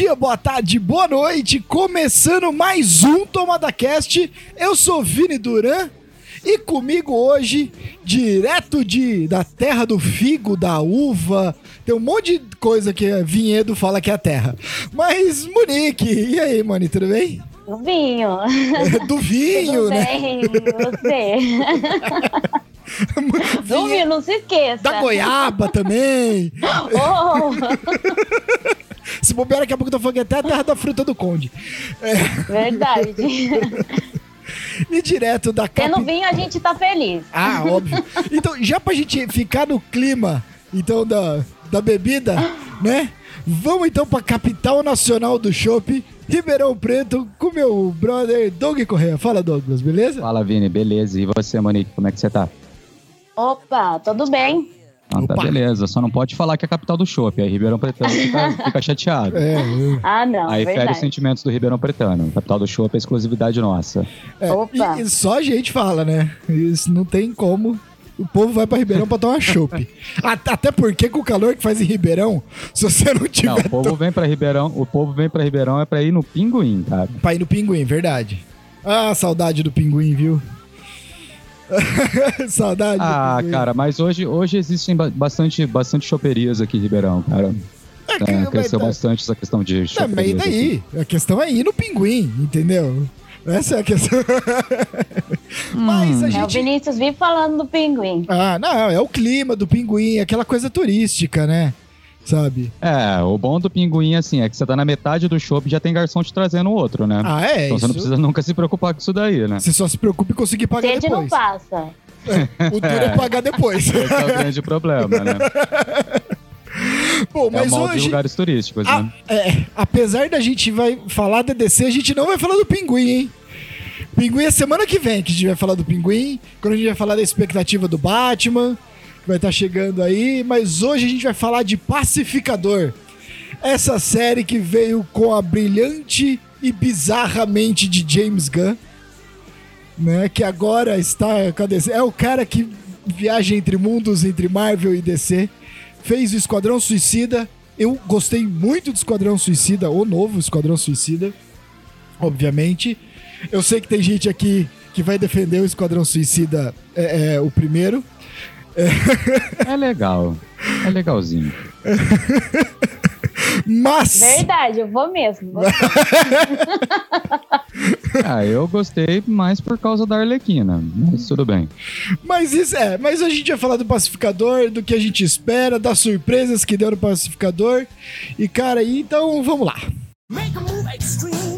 dia, boa tarde, boa noite. Começando mais um Tomada Cast. Eu sou Vini Duran e comigo hoje, direto de da terra do figo, da uva, tem um monte de coisa que Vinhedo fala que é a terra. Mas Monique, e aí, Moni, tudo bem? Do vinho. do vinho, Tudo né? bem, você. Do vinho, não se esqueça. Da goiaba também. Oh, Se bobear, daqui a pouco eu tô falando que até a terra da fruta do conde. verdade. E direto da Tendo capital. vinho, a gente tá feliz. Ah, óbvio. Então, já pra gente ficar no clima, então, da, da bebida, né? Vamos então pra capital nacional do chopp, Ribeirão Preto, com meu brother Doug Correia. Fala, Douglas, beleza? Fala, Vini, beleza? E você, Monique, como é que você tá? Opa, tudo bem? Ah, tá beleza, só não pode falar que é a capital do chopp, aí Ribeirão Pretano fica, fica chateado. É, Ah, não, Aí fere os verdade. sentimentos do Ribeirão Pretano. Capital do chopp é exclusividade nossa. é. Opa. E, e só a gente fala, né? Isso não tem como. O povo vai pra Ribeirão pra tomar chopp. Até até porque com o calor que faz em Ribeirão, se você não tiver Não, o povo vem pra Ribeirão, o povo vem pra Ribeirão é pra ir no Pinguim, cara. pra ir no pinguim, verdade. Ah, saudade do pinguim, viu? saudade Ah, cara, mas hoje, hoje existem ba- bastante, bastante choperias aqui em Ribeirão, cara. É que- É, mas cresceu tá- bastante essa questão de mas e choperias aqui. daí? A questão é ir no pinguim, entendeu? Essa é a questão. mas a É, o gente. Vinícius vive falando do pinguim. Ah, não, é o clima do pinguim, aquela coisa turística, né? Sabe? É, o bom do pinguim, assim, é que você tá na metade do chopp e já tem garçom te trazendo outro, né? Ah, é então isso. você não precisa nunca se preocupar com isso daí, né? Você só se preocupe em conseguir pagar Sede não depois. passa. O duro é pagar depois. Esse é o grande problema, né? Bom, É o mas de hoje. lugares turísticos, a- né? é, apesar da gente vai falar da DC, a gente não vai falar do pinguim, hein? Pinguim é semana que vem que a gente vai falar do pinguim, quando a gente vai falar da expectativa do Batman, que vai estar chegando aí, mas hoje a gente vai falar de Pacificador. Essa série que veio com a brilhante e bizarra mente de James Gunn, né? Que agora está. É o cara que viaja entre mundos, entre Marvel e DC. Fez o Esquadrão Suicida. Eu gostei muito do Esquadrão Suicida, o novo Esquadrão Suicida, obviamente. Eu sei que tem gente aqui que vai defender o Esquadrão Suicida, é, é, o primeiro. É legal. É legalzinho. Mas. Verdade, eu vou mesmo. Vou- Ah, eu gostei mais por causa da Arlequina, mas tudo bem. Mas isso é, mas a gente vai falar do pacificador, do que a gente espera, das surpresas que deu no pacificador. E cara, então vamos lá. Make a move extreme.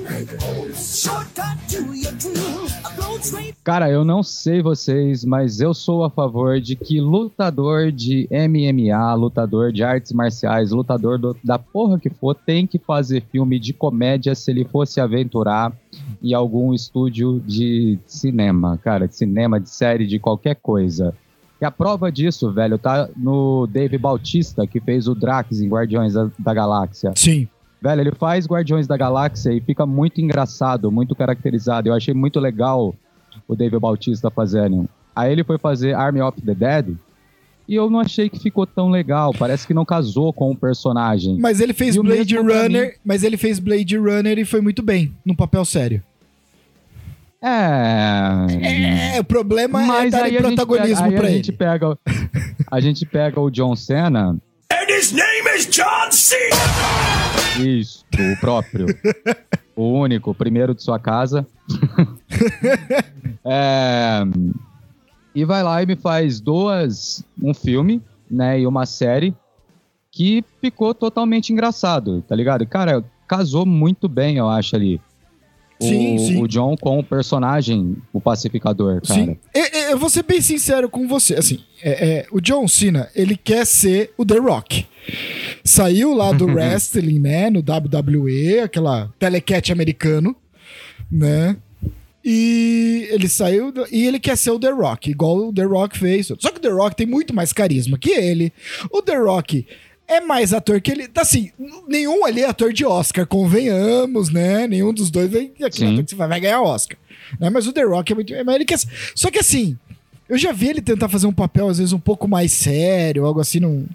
Cara, eu não sei vocês, mas eu sou a favor de que lutador de MMA, lutador de artes marciais, lutador do- da porra que for, tem que fazer filme de comédia se ele fosse aventurar em algum estúdio de cinema, cara, de cinema, de série, de qualquer coisa. E a prova disso, velho, tá no Dave Bautista, que fez o Drax em Guardiões da, da Galáxia. Sim. Velho, ele faz Guardiões da Galáxia e fica muito engraçado, muito caracterizado. Eu achei muito legal o David Bautista fazendo. Aí ele foi fazer Army of the Dead e eu não achei que ficou tão legal. Parece que não casou com o personagem. Mas ele fez Blade Runner, mas ele fez Blade Runner e foi muito bem, num papel sério. É. É, o problema é Mas dar a gente protagonismo pega, pra a ele. gente pega a gente pega o John Cena, And his name is John Cena. isso, o próprio, o único, o primeiro de sua casa. É, e vai lá e me faz duas, um filme, né, e uma série que ficou totalmente engraçado, tá ligado? Cara, casou muito bem, eu acho ali. O, Sim, sim. o John com o personagem, o pacificador, cara. Sim. Eu, eu- eu vou ser bem sincero com você. Assim, é, é, o John Cena, ele quer ser o The Rock. Saiu lá do wrestling, né? No WWE, aquela telecat americano, né? E ele saiu e ele quer ser o The Rock, igual o The Rock fez. Só que o The Rock tem muito mais carisma que ele. O The Rock é mais ator que ele. Assim, nenhum ali é ator de Oscar, convenhamos, né? Nenhum dos dois é Sim. ator que você vai vai ganhar Oscar. Né? Mas o The Rock é muito. Mas ele quer, só que assim, eu já vi ele tentar fazer um papel, às vezes, um pouco mais sério, algo assim, não.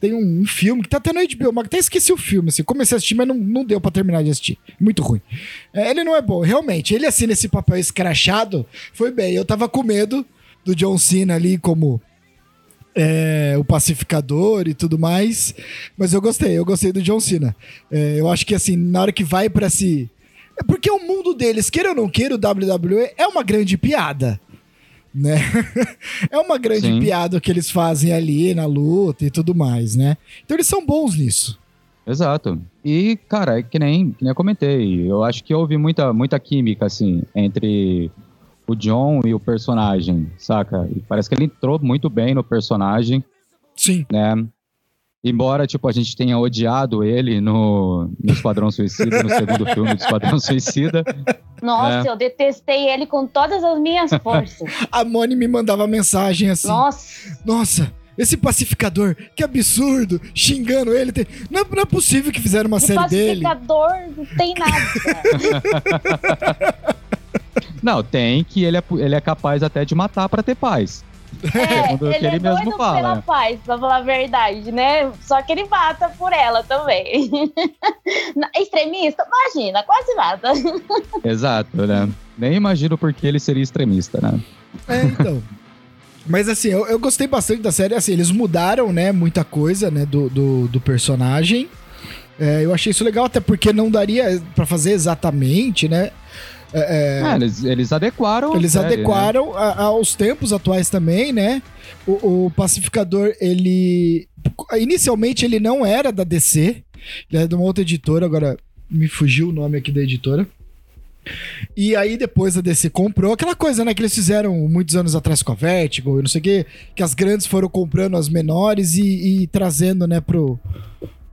tem um, um filme que tá até no HBO, mas até esqueci o filme, assim. Comecei a assistir, mas não, não deu pra terminar de assistir. Muito ruim. É, ele não é bom, realmente. Ele, assim, nesse papel escrachado, foi bem. Eu tava com medo do John Cena ali como é, o pacificador e tudo mais. Mas eu gostei, eu gostei do John Cena. É, eu acho que assim, na hora que vai pra se. É porque o mundo deles, queira ou não queira, o WWE é uma grande piada. Né? é uma grande Sim. piada o que eles fazem ali na luta e tudo mais, né? Então eles são bons nisso. Exato. E, cara, é que nem, que nem eu comentei, eu acho que houve muita, muita química, assim, entre o John e o personagem, saca? E parece que ele entrou muito bem no personagem, Sim. né? Embora, tipo, a gente tenha odiado ele no, no Esquadrão Suicida, no segundo filme do Esquadrão Suicida. Nossa, É. eu detestei ele com todas as minhas forças. A Moni me mandava mensagem assim. Nossa, Nossa, esse pacificador, que absurdo, xingando ele. Tem- Não, não é possível que fizeram uma de série dele. pacificador não tem nada. Não, tem que ele é, ele é capaz até de matar pra ter paz. É, Segundo o que ele, ele é mesmo doido fala. pela paz, pra falar a verdade, né? Só que ele mata por ela também. Extremista? Imagina, quase mata. Exato, né? Nem imagino por que ele seria extremista, né? É, então. Mas assim, eu, eu gostei bastante da série. Assim, eles mudaram, né, muita coisa, né, do, do, do personagem. É, eu achei isso legal, até porque não daria pra fazer exatamente, né? É, é, É, eles, eles adequaram. Eles série, né? adequaram a- aos tempos atuais também, né? O, o Pacificador, ele. Inicialmente ele não era da DC, ele era de uma outra editora, agora me fugiu o nome aqui da editora. E aí depois a DC comprou aquela coisa, né, que eles fizeram muitos anos atrás com a Vertigo e não sei o quê, que as grandes foram comprando as menores e, e trazendo, né, pro,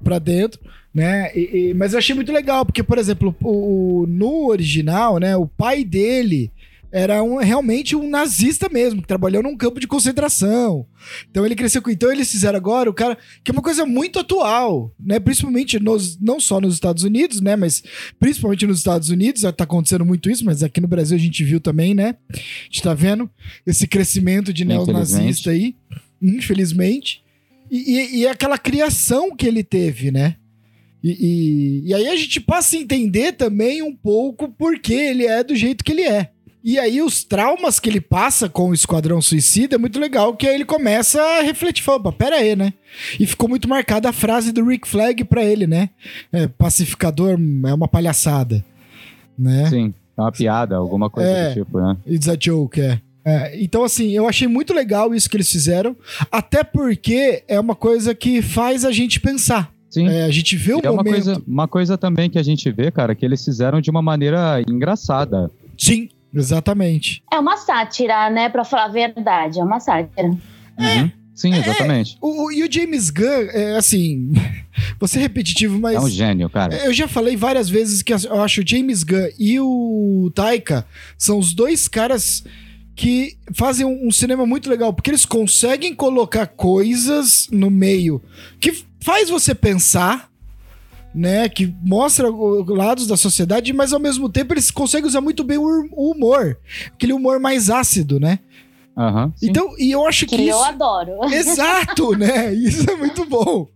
pra dentro, né? E- e- mas eu achei muito legal, porque, por exemplo, o, o- no original, né, o pai dele era um, realmente um nazista mesmo, que trabalhou num campo de concentração. Então ele cresceu com. Então eles fizeram agora o cara. Que é uma coisa muito atual, né? Principalmente nos, não só nos Estados Unidos, né? Mas principalmente nos Estados Unidos, tá acontecendo muito isso, mas aqui no Brasil a gente viu também, né? A gente tá vendo esse crescimento de neonazista aí, infelizmente. E, e, e aquela criação que ele teve, né? E, e, e aí a gente passa a entender também um pouco por que ele é do jeito que ele é. E aí os traumas que ele passa com o Esquadrão Suicida é muito legal, que aí ele começa a refletir, fala, "Opa, pera aí, né? E ficou muito marcada a frase do Rick Flag pra ele, né? É, pacificador é uma palhaçada, né? Sim, é uma piada, alguma coisa É. do tipo, né? It's a joke, é. É, então, assim, eu achei muito legal isso que eles fizeram, até porque é uma coisa que faz a gente pensar. Sim. É, a gente vê o E é uma momento. coisa, uma coisa também que a gente vê, cara, que eles fizeram de uma maneira engraçada. Sim, exatamente. É uma sátira, né? Pra falar a verdade, é uma sátira. Uhum. Sim, exatamente. O, o- e o James Gunn, é assim, vou ser repetitivo, mas. É um gênio, cara. Eu já falei várias vezes que eu acho o James Gunn e o Taika são os dois caras que fazem um, um cinema muito legal, porque eles conseguem colocar coisas no meio que faz você pensar, né? Que mostra lados da sociedade, mas ao mesmo tempo eles conseguem usar muito bem o hum- humor. Aquele humor mais ácido, né? Sim. Então, e eu acho que, Que eu isso. adoro. Exato, né? Isso é muito bom.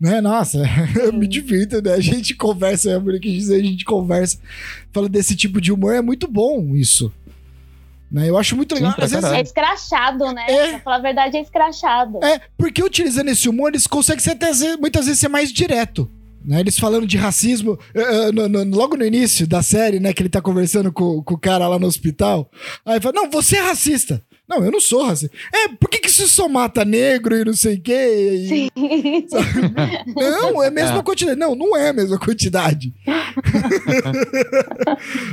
Né? Nossa, eu me divirto, né? A gente conversa, é por que dizer, a gente conversa, fala desse tipo de humor, é muito bom isso. Né? Eu acho muito Sim, legal. pra Às vezes. É escrachado, né? É. Pra falar a verdade, é escrachado. é, porque utilizando esse humor, eles conseguem ser até muitas vezes ser mais direto. Né? Eles falando de racismo, eh, no- no- logo no início da série, né? Que ele tá conversando com, com o cara lá no hospital. Aí fala: Não, você é racista. Não, eu não sou racista. É, por que, que você só mata negro e não sei o quê? E- Sim. Não, é a mesma É. quantidade. Não, não é a mesma quantidade.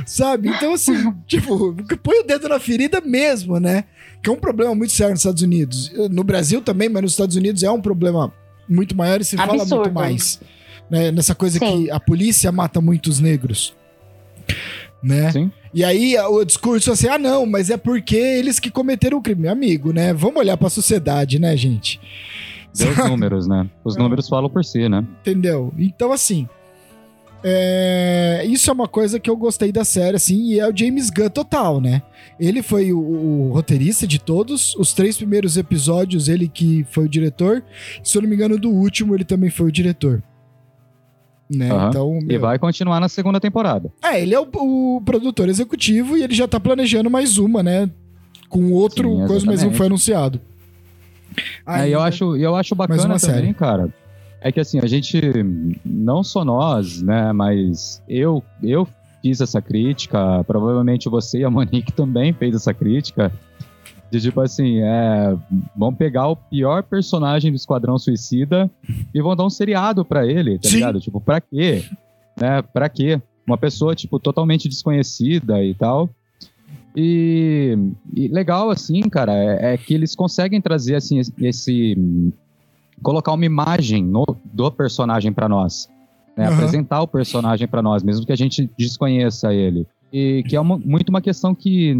Sabe? Então, assim, tipo, põe o dedo na ferida mesmo, né? Que é um problema muito sério nos Estados Unidos. No Brasil também, mas nos Estados Unidos é um problema muito maior e se fala Absurdo. muito mais. Né? Nessa coisa Sim. que a polícia mata muitos negros. Né? Sim. E aí o discurso é assim: ah, não, mas é porque eles que cometeram o crime. Amigo, né? Vamos olhar pra sociedade, né, gente? Deu os números, né? Os números falam por si, né? Entendeu? Então, assim. É, isso é uma coisa que eu gostei da série, assim, e é o James Gunn total, né? Ele foi o, o roteirista de todos, os três primeiros episódios, ele que foi o diretor. Se eu não me engano, do último, ele também foi o diretor. Né? Aham. Então, E meu, vai continuar na segunda temporada. É, ele é o, o produtor executivo e ele já tá planejando mais uma, né? Com outro Sim, coisa, mas não foi anunciado. É, e eu acho, eu acho Mais bacana uma também, série. cara. É que assim, a gente, não só nós, né, mas eu, eu fiz essa crítica, provavelmente você e a Monique também fez essa crítica, de tipo assim, é, vão pegar o pior personagem do Esquadrão Suicida e vão dar um seriado pra ele, tá Sim. ligado? Tipo, pra quê? Né, pra quê? Uma pessoa, tipo, totalmente desconhecida e tal. E, e legal, assim, cara, é, é que eles conseguem trazer, assim, esse- esse. colocar uma imagem no- do personagem pra nós. né? Aham. Apresentar o personagem pra nós, mesmo que a gente desconheça ele. E que é uma- muito uma questão que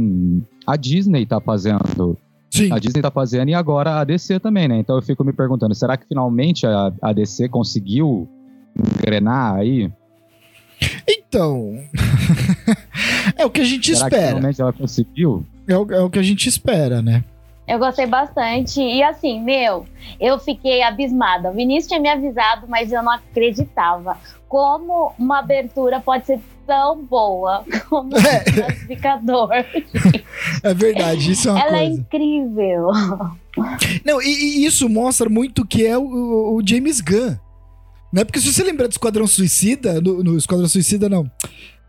a Disney tá fazendo. Sim. A Disney tá fazendo e agora a DC também, né? Então eu fico me perguntando, será que finalmente a, a DC conseguiu engrenar aí? Então. é o que a gente será que espera. finalmente ela conseguiu? É o, é o que a gente espera, né? Eu gostei bastante. E assim, meu, eu fiquei abismada. O Vinícius tinha me avisado, mas eu não acreditava. Como uma abertura pode ser tão boa como É. um classificador. É verdade, isso é uma Ela é coisa. incrível. Não, e, e isso mostra muito que é o, o- o James Gunn. Né? Porque se você lembrar do Esquadrão Suicida, no, no Esquadrão Suicida não.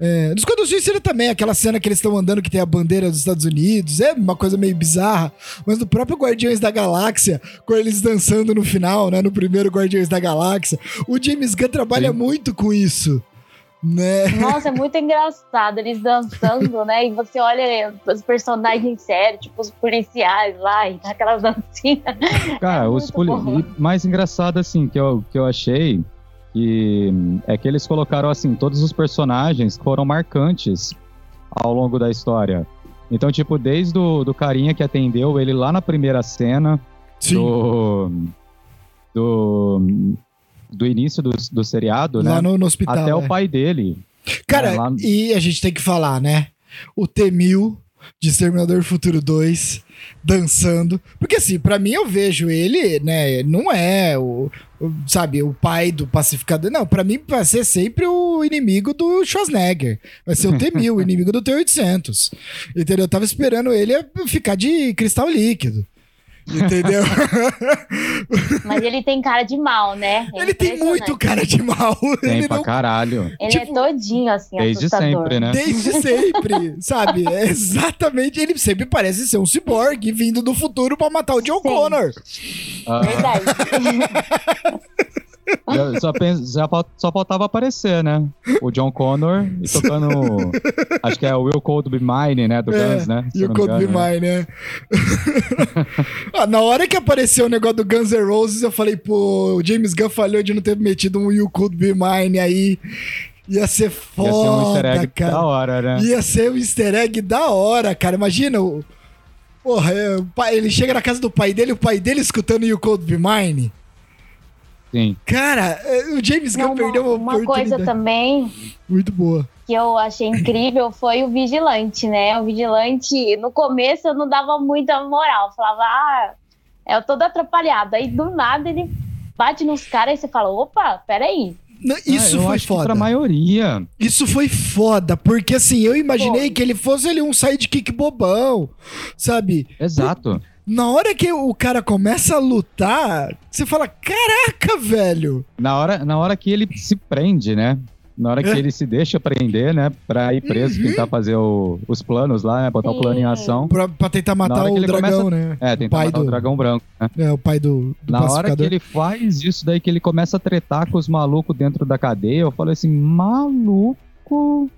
É, no Esquadrão Suicida também, aquela cena que eles estão andando que tem a bandeira dos Estados Unidos, é uma coisa meio bizarra. Mas no próprio Guardiões da Galáxia, com eles dançando no final, né? No primeiro Guardiões da Galáxia, o James Gunn trabalha Sim. muito com isso. Né? Nossa, é muito engraçado eles dançando, né? E você olha os personagens sérios, tipo os policiais lá, e aquelas dancinhas. Cara, É os poli... bom. e mais engraçado assim que eu, que eu achei que hum, é que eles colocaram assim todos os personagens que foram marcantes ao longo da história. Então, tipo, desde o do carinha que atendeu ele lá na primeira cena Sim. do do, do início do, do seriado, Lá né? no, no hospital. Até é. o pai dele. Cara, É, lá- e a gente tem que falar, né? O T-1000 de Exterminador do Futuro 2 dançando. Porque assim, pra mim eu vejo ele, né? Não é o, o- sabe, o pai do pacificador. Não, pra mim vai ser sempre o inimigo do Schwarzenegger. Vai ser o T-1000, o inimigo do T-800. Entendeu? Eu tava esperando ele ficar de cristal líquido. Entendeu? Mas ele tem cara de mal, né? É ele tem muito cara de mal. Tem ele pra não caralho. Ele tipo, é todinho assim, Desde assustador. sempre, né? Desde sempre, sabe? É exatamente. Ele sempre parece ser um ciborgue vindo do futuro pra matar o John Sim. Connor. Ah, Verdade. eu só, penso, já só faltava aparecer, né? O John Connor e tocando. acho que é o Will Cold Be Mine, né? Do É, Guns, né? Se me Cold Be né? Mine, né? Ah, na hora que apareceu o negócio do Guns N' Roses, eu falei, pô, o James Gunn falhou de não ter metido um You Could Be Mine aí. Ia ser Ia foda, ser um easter egg cara. da hora, né? Ia ser um easter egg da hora, cara. Imagina o. Porra, é, o pai- ele chega na casa do pai dele, o pai dele escutando You Cold Be Mine. Sim. Cara, é, o James Gunn perdeu uma, uma, uma coisa também Muito boa. que eu achei incrível foi o vigilante, né? O vigilante, no começo eu não dava muita moral. Falava, ah, é todo atrapalhado. Aí do nada ele bate nos caras e você fala, opa, peraí. Não, Isso Ah, eu foi acho que foda. Pra maioria. Isso foi foda, porque assim, eu imaginei Foi. que ele fosse ali um sidekick bobão, sabe? Exato. Na hora que o cara começa a lutar, você fala, caraca, velho. Na hora, na hora que ele se prende, né? Na hora que É. ele se deixa prender, né? Pra ir preso, Uhum. tentar fazer o- os planos lá, né? Botar o plano em Sim. ação. Pra, pra tentar matar o dragão, começa- né? É, o tentar pai matar do, o dragão branco, né? É, o pai do, do Na hora que ele faz isso daí, que ele começa a tretar com os malucos dentro da cadeia, eu falei assim, maluco.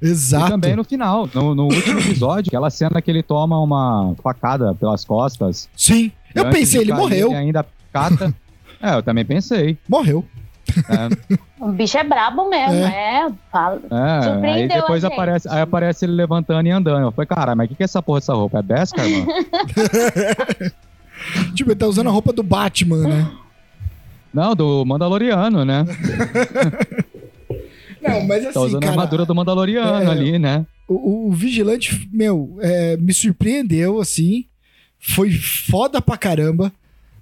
Exato. E também no final, no, no último episódio, aquela cena que ele toma uma facada pelas costas. Sim. e Eu pensei, ele cair, morreu. Ele ainda cata. é, eu também pensei. Morreu. né? O bicho é brabo mesmo, é. Fala. É, aí depois aparece, aí aparece ele levantando e andando. Eu falei, cara, mas o que, que é essa porra dessa roupa? É Beskar, mano? Tipo, ele tá usando a roupa do Batman, né? Não, do Mandaloriano, né? Não, mas assim, Tá usando a cara, armadura do Mandaloriano é, ali, né? o, o Vigilante, meu, é, me surpreendeu, assim. Foi foda pra caramba,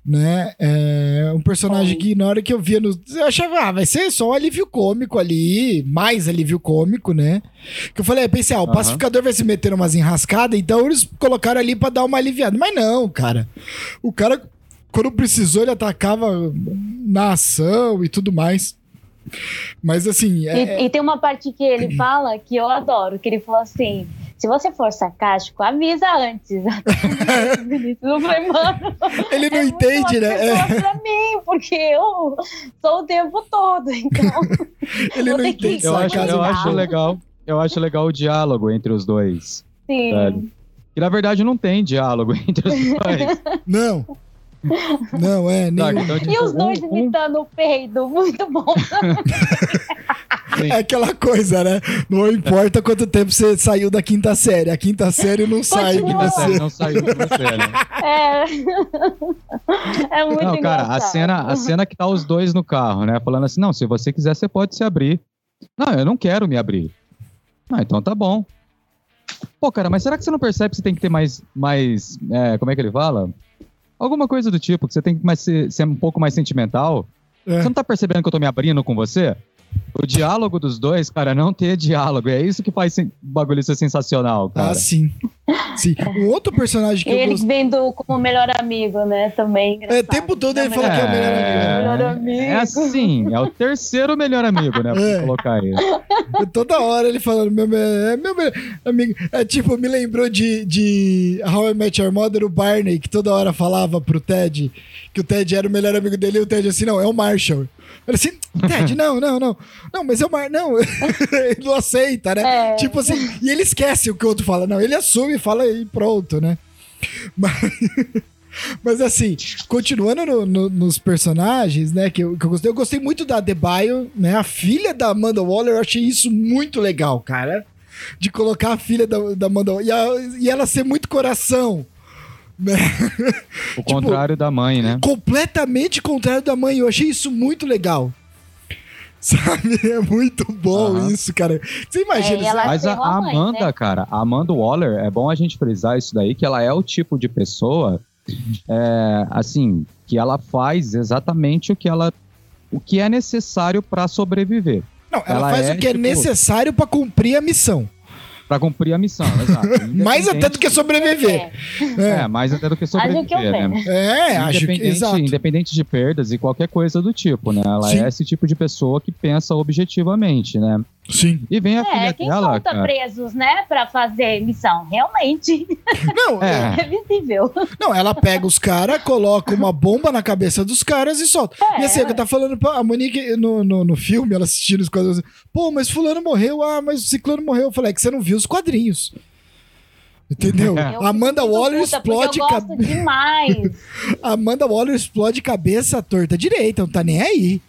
né? É um personagem que na hora que eu via no... Eu achava, ah, vai ser só um alívio cômico ali, mais alívio cômico, né? Que eu falei, eu pensei, ah, o pacificador vai se meter umas enrascadas, então eles colocaram ali pra dar uma aliviada. Mas não, cara. O cara, quando precisou, ele atacava na ação e tudo mais. Mas assim, é, E, e tem uma parte que ele fala que eu adoro, que ele falou assim: se você for sarcástico, avisa antes. eu falei, mano, ele não é entende, né? É. pra mim, porque eu sou o tempo todo, então. Ele não entende Eu acho, eu acho legal. Eu acho legal o diálogo entre os dois. Sim. Velho. E na verdade não tem diálogo entre os dois. Não. Não, é, nem. Saca? Então, E tipo, os dois um- um- imitando o peido, muito bom. É aquela coisa, né? Não importa quanto tempo você saiu da quinta série. A quinta série não sai Continua. Quinta série não saiu você, né? É. É muito Não, cara, a cena, a cena que tá os dois no carro, né? Falando assim, não, se você quiser, você pode se abrir. Não, eu não quero me abrir. Ah, então tá bom. Pô, cara, mas será que você não percebe que você tem que ter mais, mais, é, como é que ele fala? Alguma coisa do tipo, que você tem que mais ser, ser um pouco mais sentimental. É. Você não tá percebendo que eu tô me abrindo com você? O diálogo dos dois, cara, não ter diálogo. É isso que faz o bagulho ser sensacional, cara. Ah, sim. Sim. Um outro personagem que E eu ele gosto. vendo como melhor amigo, né? Também. É, o tempo todo ele fala que é o melhor amigo. Melhor amigo. É assim, é o terceiro melhor amigo, né? Pra É. colocar ele. Toda hora ele falando, meu, me- é meu melhor amigo. É tipo, me lembrou de, de How I Met Your Mother, o Barney, que toda hora falava pro Ted que o Ted era o melhor amigo dele e o Ted assim, não, é o Marshall. Ele assim, Ted, não, não, não. Não, mas o Mar... Não, ele não aceita, né? É. Tipo assim, e ele esquece o que o outro fala. Não, ele assume e fala e pronto, né? Mas, mas assim, continuando no- no- nos personagens, né, que eu, que eu gostei, eu gostei muito da Adebayo, né, a filha da Amanda Waller, eu achei isso muito legal, cara. De colocar a filha da, da Amanda Waller, e, a- e ela ser muito coração, né? O contrário da mãe, né? completamente contrário da mãe. Eu achei isso muito legal. Sabe? É muito bom Aham. isso, cara. Você imagina. É? Mas a, a a mãe, Amanda, né? cara, a Amanda Waller, é bom a gente frisar isso daí, que ela é o tipo de pessoa, é, assim, que ela faz exatamente o que ela, o que é necessário pra sobreviver, Não, ela, ela faz é, o que é tipo- necessário pra cumprir a missão. Pra cumprir a missão, exato. Mais até do que sobreviver. É. É, É, mais até do que Acho que eu sobreviver, né? é acho que. Independente, Exato. independente de perdas e qualquer coisa do tipo, né? Ela Sim. é esse tipo de pessoa que pensa objetivamente, né? Sim. E vem a É, filha quem dela, solta cara. presos, né, pra fazer missão? Realmente, Não, É. é visível. não, ela pega os caras, coloca uma bomba na cabeça dos caras e solta. É. E assim, eu tá falando pra a Monique no, no, no filme, ela assistindo os quadrinhos, pô, mas fulano morreu, ah, mas o ciclano morreu. Eu falei, é que você não viu os quadrinhos. Entendeu? É. Eu Amanda Waller puta, explode Eu gosto cabe- demais. Amanda Waller explode cabeça torta direita, não tá nem aí.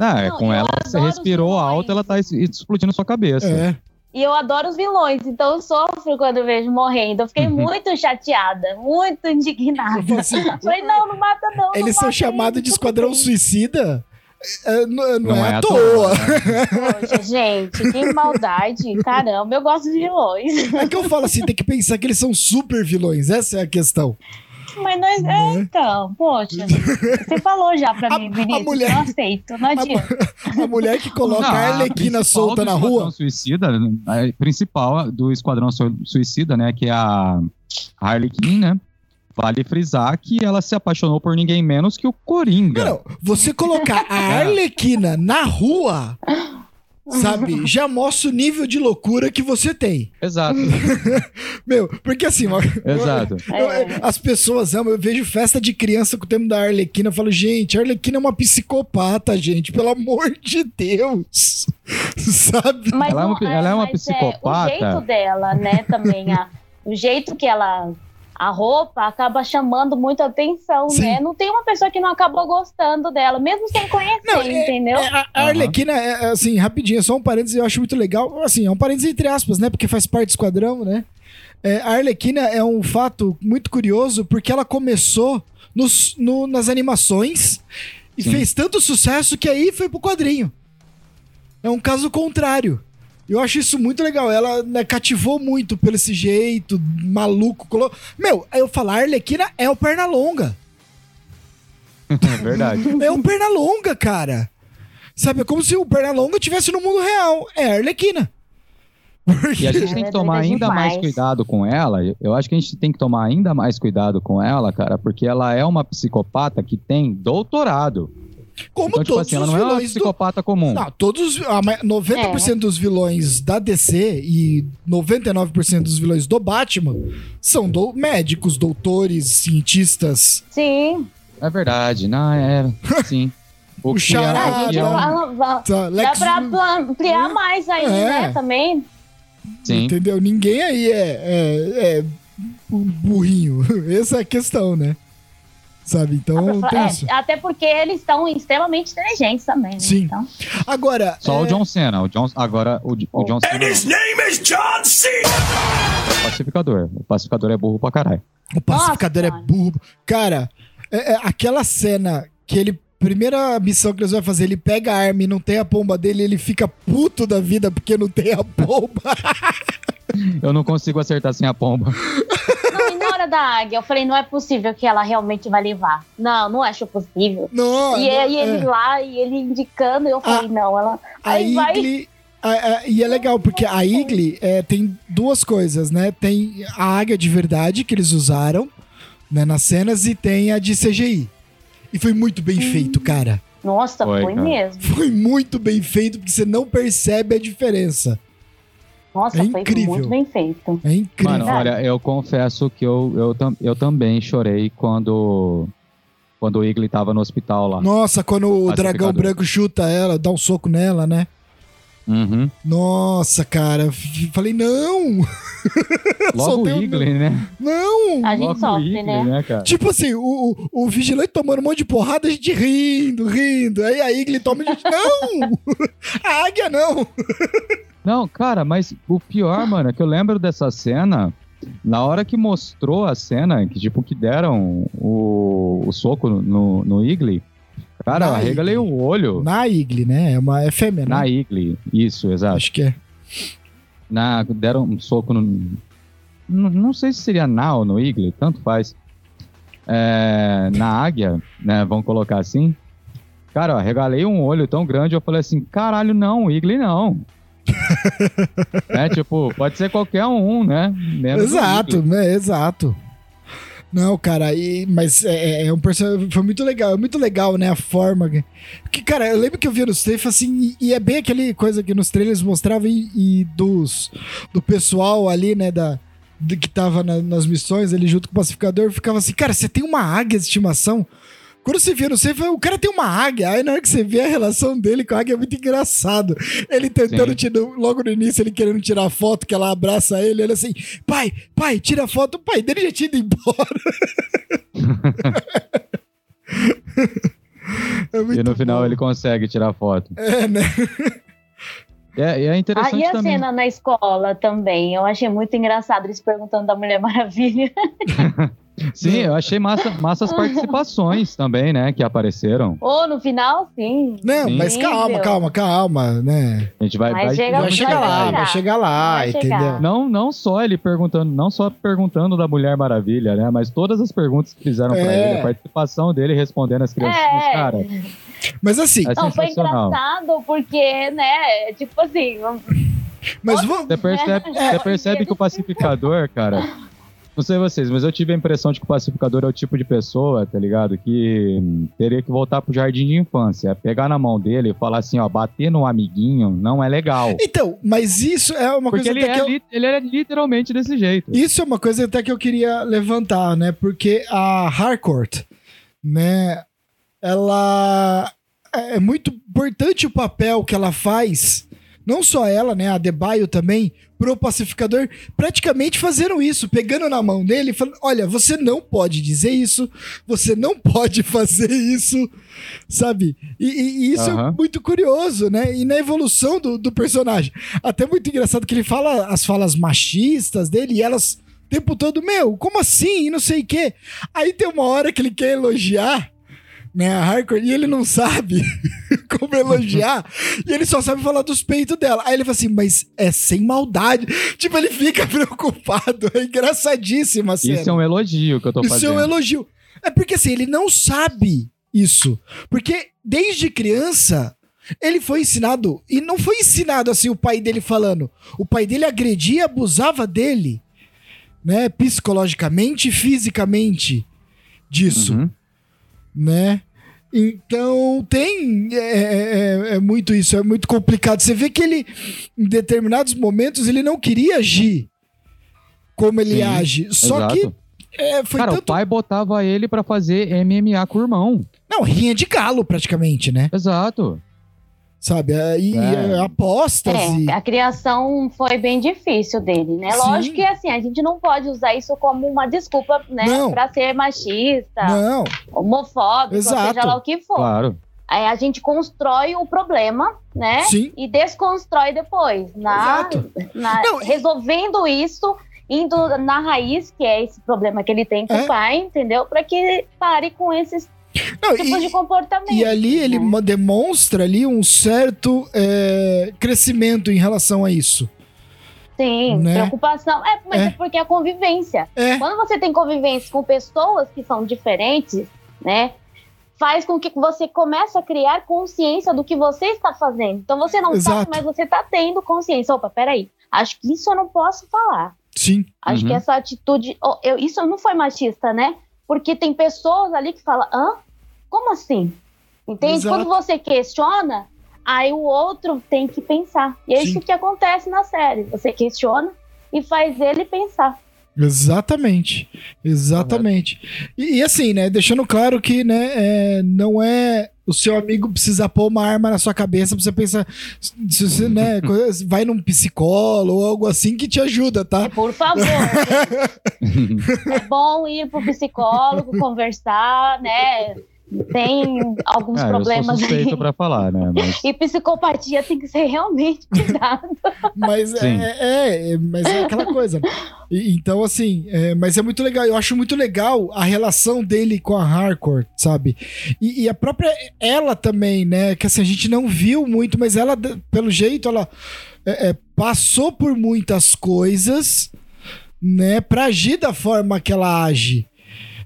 Ah, é, Não, com ela, você respirou alto, ela tá explodindo sua cabeça. É. E eu adoro os vilões, então eu sofro quando eu vejo morrendo. Eu fiquei Uhum. muito chateada, muito indignada. Falei, não, não mata não. não Eles são mata chamados de Esquadrão bem. Suicida. É, não, não Não é, é à à toa. toa, Poxa, gente, que maldade. Caramba, eu gosto de vilões. É que eu falo assim, tem que pensar que eles são super vilões. Essa é a questão. Mas nós. É, então, poxa. Você falou já pra A- mim, a Vinícius. mulher- Não aceito, não adianta. A mulher que coloca Não, a Arlequina solta na Esquadrão rua. Suicida, a principal do Esquadrão Su- Suicida, né, que é a Harley Quinn, né? Vale frisar que ela se apaixonou por ninguém menos que o Coringa. Não, não, você colocar a Arlequina na rua, sabe, já mostra o nível de loucura que você tem. Exato, Meu, porque assim, ó, exato. eu- eu- as pessoas amam. Eu vejo festa de criança com o tema da Arlequina. Eu falo, gente, a Arlequina é uma psicopata, gente, pelo amor de Deus. Sabe? Mas Ela é uma- ela é uma mas psicopata. o jeito dela, né, também. A, o jeito que ela. A roupa acaba chamando muita atenção, Sim. né? Não tem uma pessoa que não acabou gostando dela, mesmo sem conhecer, Não, é- entendeu? É, a a Arlequina, é, é, assim, rapidinho, só um parênteses, eu acho muito legal. Assim, é um parênteses entre aspas, né? Porque faz parte do esquadrão, né? É, a Arlequina é um fato muito curioso porque ela começou nos, no- nas animações e Sim. fez tanto sucesso que aí foi pro quadrinho. é um caso contrário. Eu acho isso muito legal. Ela né, cativou muito pelo esse jeito maluco. Colo... Meu, eu falar Arlequina é o Pernalonga. É verdade. É um Pernalonga, cara. Sabe, é como se o Pernalonga estivesse no mundo real. É a Arlequina. E a gente tem que é tomar ainda mais cuidado com ela. Eu acho que a gente tem que tomar ainda mais cuidado com ela, cara, porque ela é uma psicopata que tem doutorado. Como Então, tipo todos assim, ela os não é uma vilões do... psicopata comum. Não, todos, a ma- 90% É. dos vilões da DC e 99% dos vilões do Batman são do- médicos, doutores, cientistas. Sim. É verdade, não, é. Sim. O que Charada. é- o é um- va- Tá, Dá Lex- pra ampliar mais aí, É. né? Também. Sim. Entendeu? Ninguém aí é, é, é um burrinho. Essa é a questão, né? Sabe? Então, isso. É, até porque eles estão extremamente inteligentes também, né? Sim. Então, Agora, Só é, o John Cena. O John, agora, o, o John Cena And his name is John C. é o pacificador. O pacificador é burro pra caralho. o pacificador é Nossa, burro. Cara, é- é aquela cena que ele. Primeira missão que eles vão fazer, ele pega a arma e não tem a pomba dele, ele fica puto da vida porque não tem a pomba. Eu não consigo acertar sem a pomba. hora da águia, eu falei, não é possível que ela realmente vai levar. Não, não acho possível. Não, e não, aí ele é. lá, e ele indicando, eu falei, não, ela. A Aí vai. Igli. a- a- e é legal, porque a Igli é, tem duas coisas, né? Tem a águia de verdade que eles usaram né, nas cenas e tem a de CGI. E foi muito bem feito, cara. Nossa, Foi, foi, cara. mesmo. Foi muito bem feito, porque você não percebe a diferença. Nossa, É foi incrível. muito bem feito. É incrível. Mano, olha, eu confesso que eu, eu, tam- eu também chorei quando, quando o Igli tava no hospital lá. Nossa, quando o dragão branco chuta ela, dá um soco nela, né? Uhum. Nossa, cara. Falei, não! Logo o um- Igli, né? Não! A gente Logo sofre, Igli, né? cara? Tipo assim, o, o, o vigilante tomando um monte de porrada, a gente rindo, rindo. Aí a Igli toma e a gente, não! A águia não! Não, cara, mas o pior, mano, é que eu lembro dessa cena, na hora que mostrou a cena, que tipo, que deram o, o soco no, no Igli, cara, eu Na arregalei Igli. o olho Na Igli, né? É uma é fêmea, né? na Igli. Isso, exato. Acho que é. Na, deram um soco no. Não, não sei se seria na ou no Igli, tanto faz. É, na águia, né? Vamos colocar assim. Cara, eu arregalei um olho tão grande, eu falei assim: caralho, não, Igli não. é tipo, pode ser qualquer um, né? Menos Exato, né? Exato. Não, cara, e, mas é, é um personagem. Foi muito legal, é muito legal, né? A forma. que- cara, eu lembro que eu via nos trailers assim, e, e é bem aquele coisa que nos trailers mostrava e, e dos do pessoal ali, né? Da, do que tava na- nas missões ali junto com o pacificador, ficava assim, cara, você tem uma águia de estimação? Quando você via no trailer, o cara tem uma águia. Aí na hora que você vê a relação dele com a águia é muito engraçado. Ele tentando tirar, logo no início, ele querendo tirar a foto, que ela abraça ele, ele assim, pai, pai, tira a foto. O pai dele já tinha ido embora. É E no final bom. ele consegue tirar foto. É, né? É, é Ah, interessante e a também. cena na escola também? Eu achei muito engraçado eles perguntando da Mulher Maravilha. Sim, eu achei massa, massa as participações também, né? Que apareceram. Ou no final, sim. Não, Sim. mas calma, calma, calma, né? A gente vai, vai, chega- Vai chegar lá, chegar. vai chegar lá, Vai chegar. entendeu? Não, não só ele perguntando, não só perguntando da Mulher Maravilha, né? Mas todas as perguntas que fizeram pra É. ele, a participação dele respondendo as criancinhas, É. cara. Mas assim, É Não, foi sensacional. engraçado porque, né, tipo assim, mas vamos. Você percebe, É. você percebe que o pacificador, cara. Não sei vocês, mas eu tive a impressão de que o pacificador é o tipo de pessoa, tá ligado? Que hum, teria que voltar pro jardim de infância. Pegar na mão dele e falar assim, ó, bater no amiguinho não é legal. Então, mas isso é uma Porque coisa ele até que é, eu... li- ele é literalmente desse jeito. Isso é uma coisa até que eu queria levantar, né? Porque a Harcourt, né? Ela é muito importante o papel que ela faz. Não só ela, né? A Debaio também, pro pacificador, praticamente fazeram isso, pegando na mão dele e falando: olha, você não pode dizer isso, você não pode fazer isso, sabe? E, e- e isso é muito curioso, né? E na evolução do, do personagem. Até muito engraçado que ele fala as falas machistas dele e elas o tempo todo, meu, como assim? E não sei o quê. Aí tem uma hora que ele quer elogiar, né, a Hardcore, e ele não sabe como elogiar, e ele só sabe falar dos peitos dela. Aí ele fala assim, mas é sem maldade. Tipo, ele fica preocupado. É engraçadíssima a cena. Isso é um elogio que eu tô Isso fazendo. é um elogio. É porque assim, ele não sabe isso. Porque desde criança, ele foi ensinado. E não foi ensinado assim o pai dele falando. O pai dele agredia e abusava dele, né? Psicologicamente e fisicamente disso, Uhum. Né? Então tem. É, é- é muito isso, é muito complicado. Você vê que ele, em determinados momentos, ele não queria agir como ele Sim, age. Só Exato. que é, foi Cara, o tanto. pai botava ele pra fazer MMA com o irmão. Não, rinha de galo, praticamente, né? Exato. Sabe? Aí É. é, apostas e. É, a criação foi bem difícil dele, né? Sim. Lógico que assim, a gente não pode usar isso como uma desculpa, né? Não. Pra ser machista, Não, homofóbico, Exato. seja lá o que for. Claro. Aí a gente constrói o problema, né? sim. E desconstrói depois. Na, Exato. na- Não, e- resolvendo isso, indo na raiz, que é esse problema que ele tem com É. o pai, entendeu? Pra que pare com esses Não, tipos de e, comportamento. e ali ele né? mo- demonstra ali um certo é, crescimento em relação a isso. Sim, né? preocupação. É, mas É. é. porque a convivência. É, Quando você tem convivência com pessoas que são diferentes, né? Faz com que você comece a criar consciência do que você está fazendo. Então você não Exato. sabe, mas você está tendo consciência. Opa, peraí. Acho que isso eu não posso falar. sim. Acho Uhum. que essa atitude. oh, eu, isso não foi machista, né? Porque tem pessoas ali que falam, hã? Como assim? Entende? Exato. Quando você questiona, aí o outro tem que pensar. E é Sim. isso que acontece na série. Você questiona e faz ele pensar. Exatamente. Exatamente. E, e assim, né? Deixando claro que, né, é, não é o seu amigo precisar pôr uma arma na sua cabeça pra você pensar. Se você, né, vai num psicólogo ou algo assim que te ajuda, tá? Por favor. é bom ir pro psicólogo, conversar, né? Tem alguns É, eu sou problemas aí. pra falar, né? Mas E psicopatia tem que ser realmente cuidado. Mas Sim. é, é, é- mas é aquela coisa. E- então, assim, é, mas é muito legal. Eu acho muito legal a relação dele com a Hardcore, sabe? E, e a própria ela também, né? Que assim, a gente não viu muito, mas ela, pelo jeito, ela é, é, passou por muitas coisas, né? Pra agir da forma que ela age.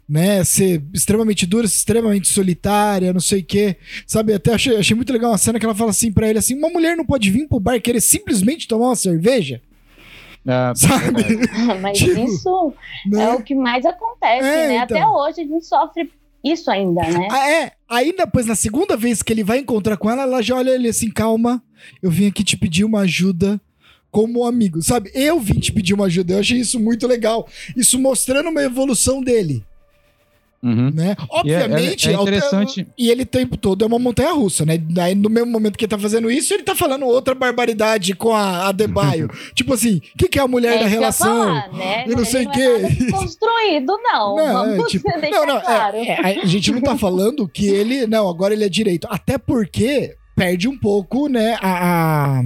Né, ser extremamente dura, extremamente solitária, não sei o quê. Sabe, até achei, achei muito legal uma cena que ela fala assim pra ele assim: uma mulher não pode vir pro bar querer simplesmente tomar uma cerveja, é, sabe? Mas Tipo, isso é né? o que mais acontece, É, né? então. Até hoje a gente sofre isso ainda, né? Ah, é, aí depois, na segunda vez que ele vai encontrar com ela, ela já olha ele assim: calma, eu vim aqui te pedir uma ajuda como amigo, sabe? Eu vim te pedir uma ajuda, eu achei isso muito legal. Isso mostrando uma evolução dele, uhum. né? E é- Obviamente, é- é ao- interessante- E ele o tempo todo é uma montanha russa, né? Daí no mesmo momento que ele tá fazendo isso, ele tá falando outra barbaridade com a Adebayo. tipo assim, o que, que é a mulher da eu ia relação? falar, né? eu não sei é quê. Construído, não. Não, é, Vamos tipo, deixar não, não, é, claro. é, a gente não tá falando que ele. Não, agora ele é direito. Até porque perde um pouco, né? A, a-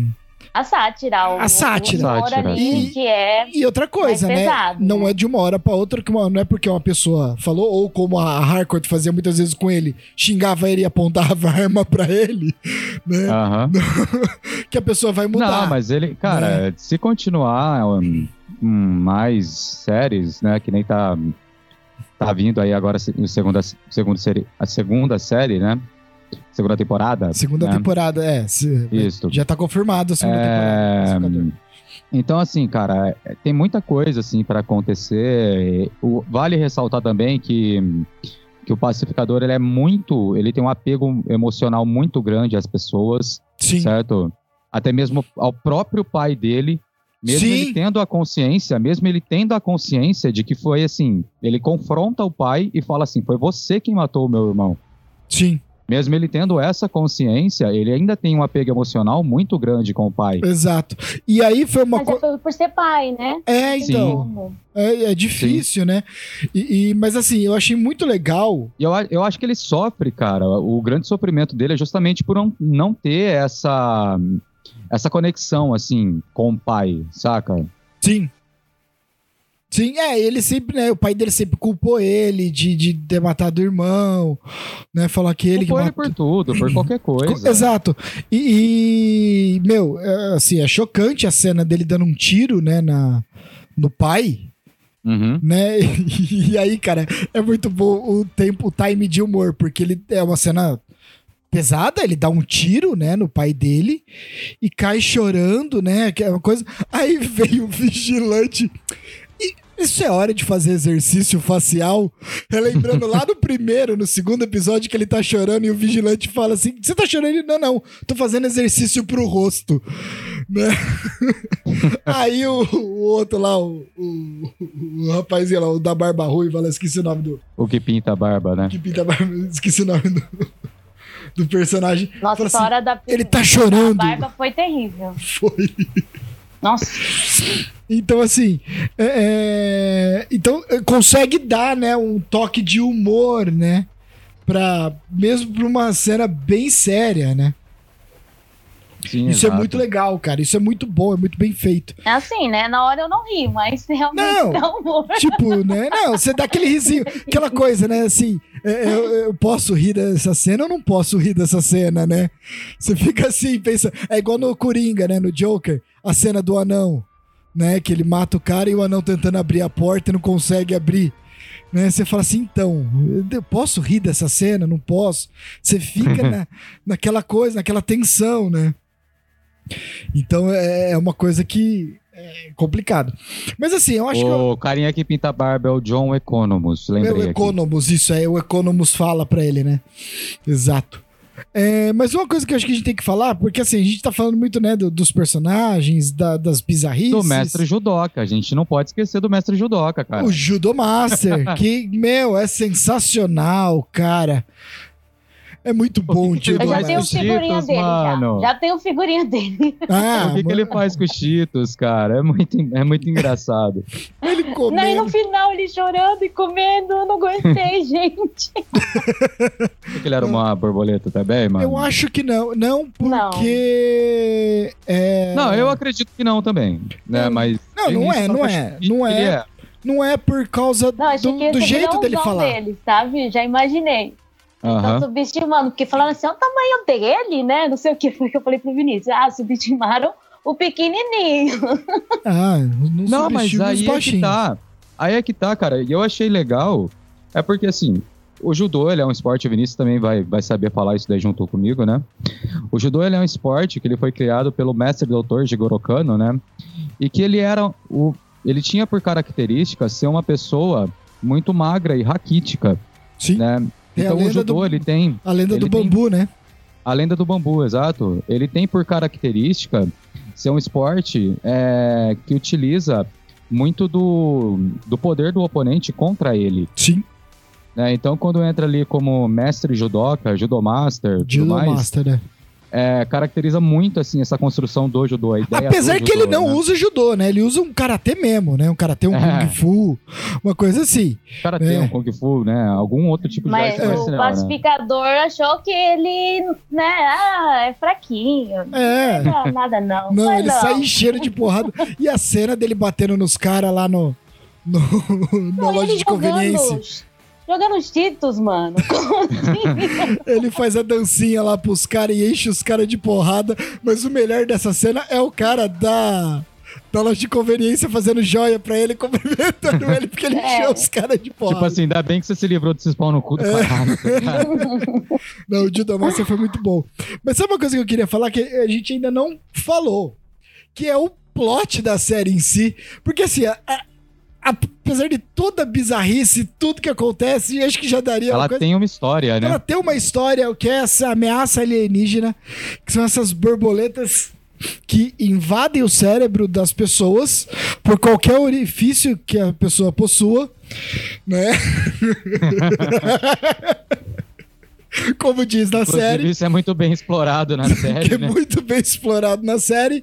A sátira. O, A sátira. O Sátira. ali, E- que é... E outra coisa, né? pesado, não né? é de uma hora pra outra que uma, não é porque uma pessoa falou, ou como a Harcourt fazia muitas vezes com ele, xingava ele e apontava a arma pra ele, né? Aham. Que a pessoa vai mudar. Não, mas ele, cara, se continuar um, um, mais séries, né, que nem tá tá vindo aí agora a segunda segunda série, a segunda série, né? Segunda temporada. Segunda né? temporada, é. se- Isso. Já tá confirmado a segunda É, temporada. Então, assim, cara, é- tem muita coisa, assim, para acontecer. O- vale ressaltar também que, que o pacificador, ele é muito... Ele tem um apego emocional muito grande às pessoas, Sim. certo? Até mesmo ao próprio pai dele, mesmo Sim. ele tendo a consciência, mesmo ele tendo a consciência de que foi assim, ele confronta o pai e fala assim, foi você quem matou o meu irmão. Sim, Mesmo ele tendo essa consciência, ele ainda tem um apego emocional muito grande com o pai. exato. E aí foi uma Mas é coisa. por, ser pai, né? É, Sim. então. É, é difícil, né? E, e- mas assim, eu achei muito legal. E eu, eu acho que ele sofre, cara. O grande sofrimento dele é justamente por não, não ter essa, essa conexão, assim, com o pai, saca? Sim. Sim, é, ele sempre, né? O pai dele sempre culpou ele de, de ter matado o irmão, né? Falar que ele que Culpou ele matou. por tudo, por qualquer coisa. Exato. E, e, meu, é, assim, é chocante a cena dele dando um tiro, né, na, no pai, Uhum. né? E, aí, cara, é muito bom o tempo, o time de humor, porque ele é uma cena pesada, ele dá um tiro, né, no pai dele e cai chorando, né? Que é coisa. Aí vem o vigilante. Isso é hora de fazer exercício facial. Relembrando lá no primeiro, no segundo episódio, que ele tá chorando e o vigilante fala assim: Você tá chorando? Ele, não, não, tô fazendo exercício pro rosto. Né? Aí o, o outro lá, o, o, o rapazinho lá, o da barba ruiva, lá, esqueci o nome do. O que pinta a barba, né? Que pinta a barba, esqueci o nome do, do personagem. Nossa, assim, hora da ele tá da chorando. barba foi terrível. Foi. Nossa, Então, assim, é, é, então é, consegue dar, né, um toque de humor, né, pra, mesmo pra uma cena bem séria, né? Sim, Isso é exato. muito legal, cara. Isso é muito bom, é muito bem feito. é assim, né? Na hora eu não ri, mas realmente Não. dá humor. Tipo, né? Não, você dá aquele risinho, aquela coisa, né? Assim, é, eu, eu posso rir dessa cena ou não posso rir dessa cena, né? Você fica assim, pensa. É igual no Coringa, né? No Joker, a cena do anão, né? Que ele mata o cara e o anão tentando abrir a porta e não consegue abrir. Né? Você fala assim, então, eu posso rir dessa cena? Não posso. Você fica na, naquela coisa, naquela tensão, né? Então é, é uma coisa que é complicado. Mas assim, eu acho que. eu- O carinha que pinta a barba é o John Economus, É lembrei o aqui. Economus, isso é, o Economus fala pra ele, né? Exato. É, mas uma coisa que eu acho que a gente tem que falar, porque assim, a gente tá falando muito, né, do- dos personagens, da- das bizarrices. Do mestre Judoca. A gente não pode esquecer do mestre Judoca, cara. O Judo Master, que, meu, é sensacional, cara. É muito bom o Judo Eu já tenho os figurinha Cheetos, dele, mano. já. Já tenho figurinha dele. Ah, o que, que ele faz com os Cheetos, cara? É muito, é muito engraçado. ele Não, e comendo. no final ele chorando e comendo, eu não aguentei, gente. Ele era uma borboleta também, mano? Eu acho que não. Não, porque. é, Não, eu acredito que não também. Né? Não, Mas. não, não é, não é, não Ele é. Não é por causa Não, do, do jeito dele falar. dele, sabe? Já imaginei. Aham. Tá subestimando, porque falaram assim, é o tamanho dele, né? Não sei o que foi que eu falei pro Vinícius. Ah, subestimaram o pequenininho. Ah, não, Não, mas aí é que tá. Aí é que tá, cara. E eu achei legal. É porque, assim, o judô, ele é um esporte, o Vinícius também vai, vai saber falar isso daí junto comigo, né? O judô, ele é um esporte que ele foi criado pelo mestre doutor Jigoro Kano, né? E que ele era o... Ele tinha por característica ser uma pessoa muito magra e raquítica, Sim, né? Tem a então o lenda judô, do- ele tem... a lenda do tem- bambu, né? A lenda do bambu, exato. Ele tem por característica ser um esporte é, que utiliza muito do, do poder do oponente contra ele. Sim, né? Então, quando entra ali como mestre judoca, judomaster, tudo Judo mais, Master, né? É, caracteriza muito assim essa construção do judô. A ideia Apesar do que ele judô, não né? usa judô, né? Ele usa um karatê mesmo, né? Um karatê, um É. kung fu, uma coisa assim. Tem É. um kung fu, né? Algum outro tipo de Mas arte o marcial, né? pacificador achou que ele, né, ah, é fraquinho. É. Não é nada não. Não, Mas ele sai encheiro de porrada. E a cena dele batendo nos caras lá no, no, na Não, loja ele de conveniência. Jogando, os títulos, mano. Como assim? Ele faz a dancinha lá pros caras e enche os caras de porrada. Mas o melhor dessa cena é o cara da, da loja de conveniência fazendo joia pra ele, cumprimentando ele, porque ele É. encheu os caras de porrada. Tipo assim, ainda bem que você se livrou desses pau no cu do É. tá ligado? Não, o Judo Master foi muito bom. Mas sabe uma coisa que eu queria falar que a gente ainda não falou? Que é o plot da série em si. Porque assim, a- a- apesar de toda a bizarrice, tudo que acontece, acho que já daria uma Ela coisa. tem uma história, Ela né? tem uma história que é essa ameaça alienígena, que são essas borboletas que invadem o cérebro das pessoas por qualquer orifício que a pessoa possua, né? Como diz na Inclusive, série, isso é muito bem explorado na que série, é né? muito bem explorado na série,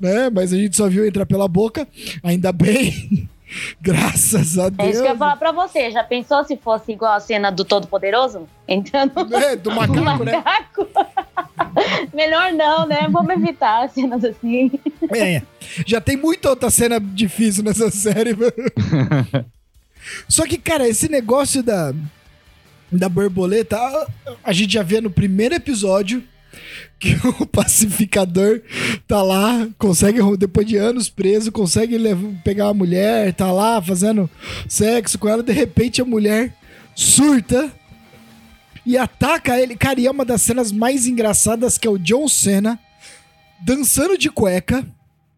né? Mas a gente só viu entrar pela boca, ainda bem. Graças a É Deus. isso que eu ia falar pra você. Já pensou se fosse igual a cena do Todo-Poderoso? Entrando né? Do macaco, né? macaco? Melhor não, né? Vamos evitar cenas assim. É, já tem muita outra cena difícil nessa série. Só que, cara, esse negócio da, da borboleta, a, a gente já vê no primeiro episódio que o pacificador tá lá, consegue, depois de anos preso, consegue levar- pegar uma mulher, tá lá fazendo sexo com ela, de repente a mulher surta e ataca ele. Cara, e é uma das cenas mais engraçadas que é o John Cena dançando de cueca.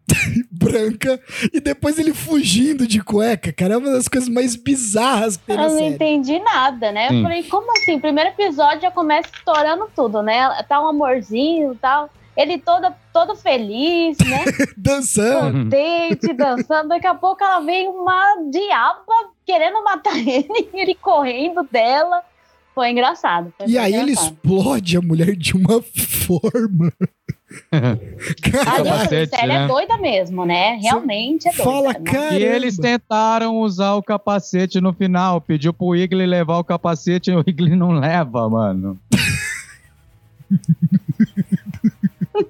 branca e depois ele fugindo de cueca, cara, é uma das coisas mais bizarras que tem na Eu não série. entendi nada, né? Eu falei, como assim? Primeiro episódio já começa estourando tudo, né? Tá um amorzinho e tal. Ele todo, todo feliz, né? Dançando. Contente, dançando. Daqui a pouco ela vem uma diaba querendo matar ele, ele correndo dela. Foi engraçado. foi E aí ele engraçado. explode a mulher de uma forma. Falei, Capacete, ela né? é doida mesmo, né? Realmente é doida. fala, né? cara. E eles tentaram usar o capacete no final. Pediu pro Wiggly levar o capacete e o Wiggly não leva, mano.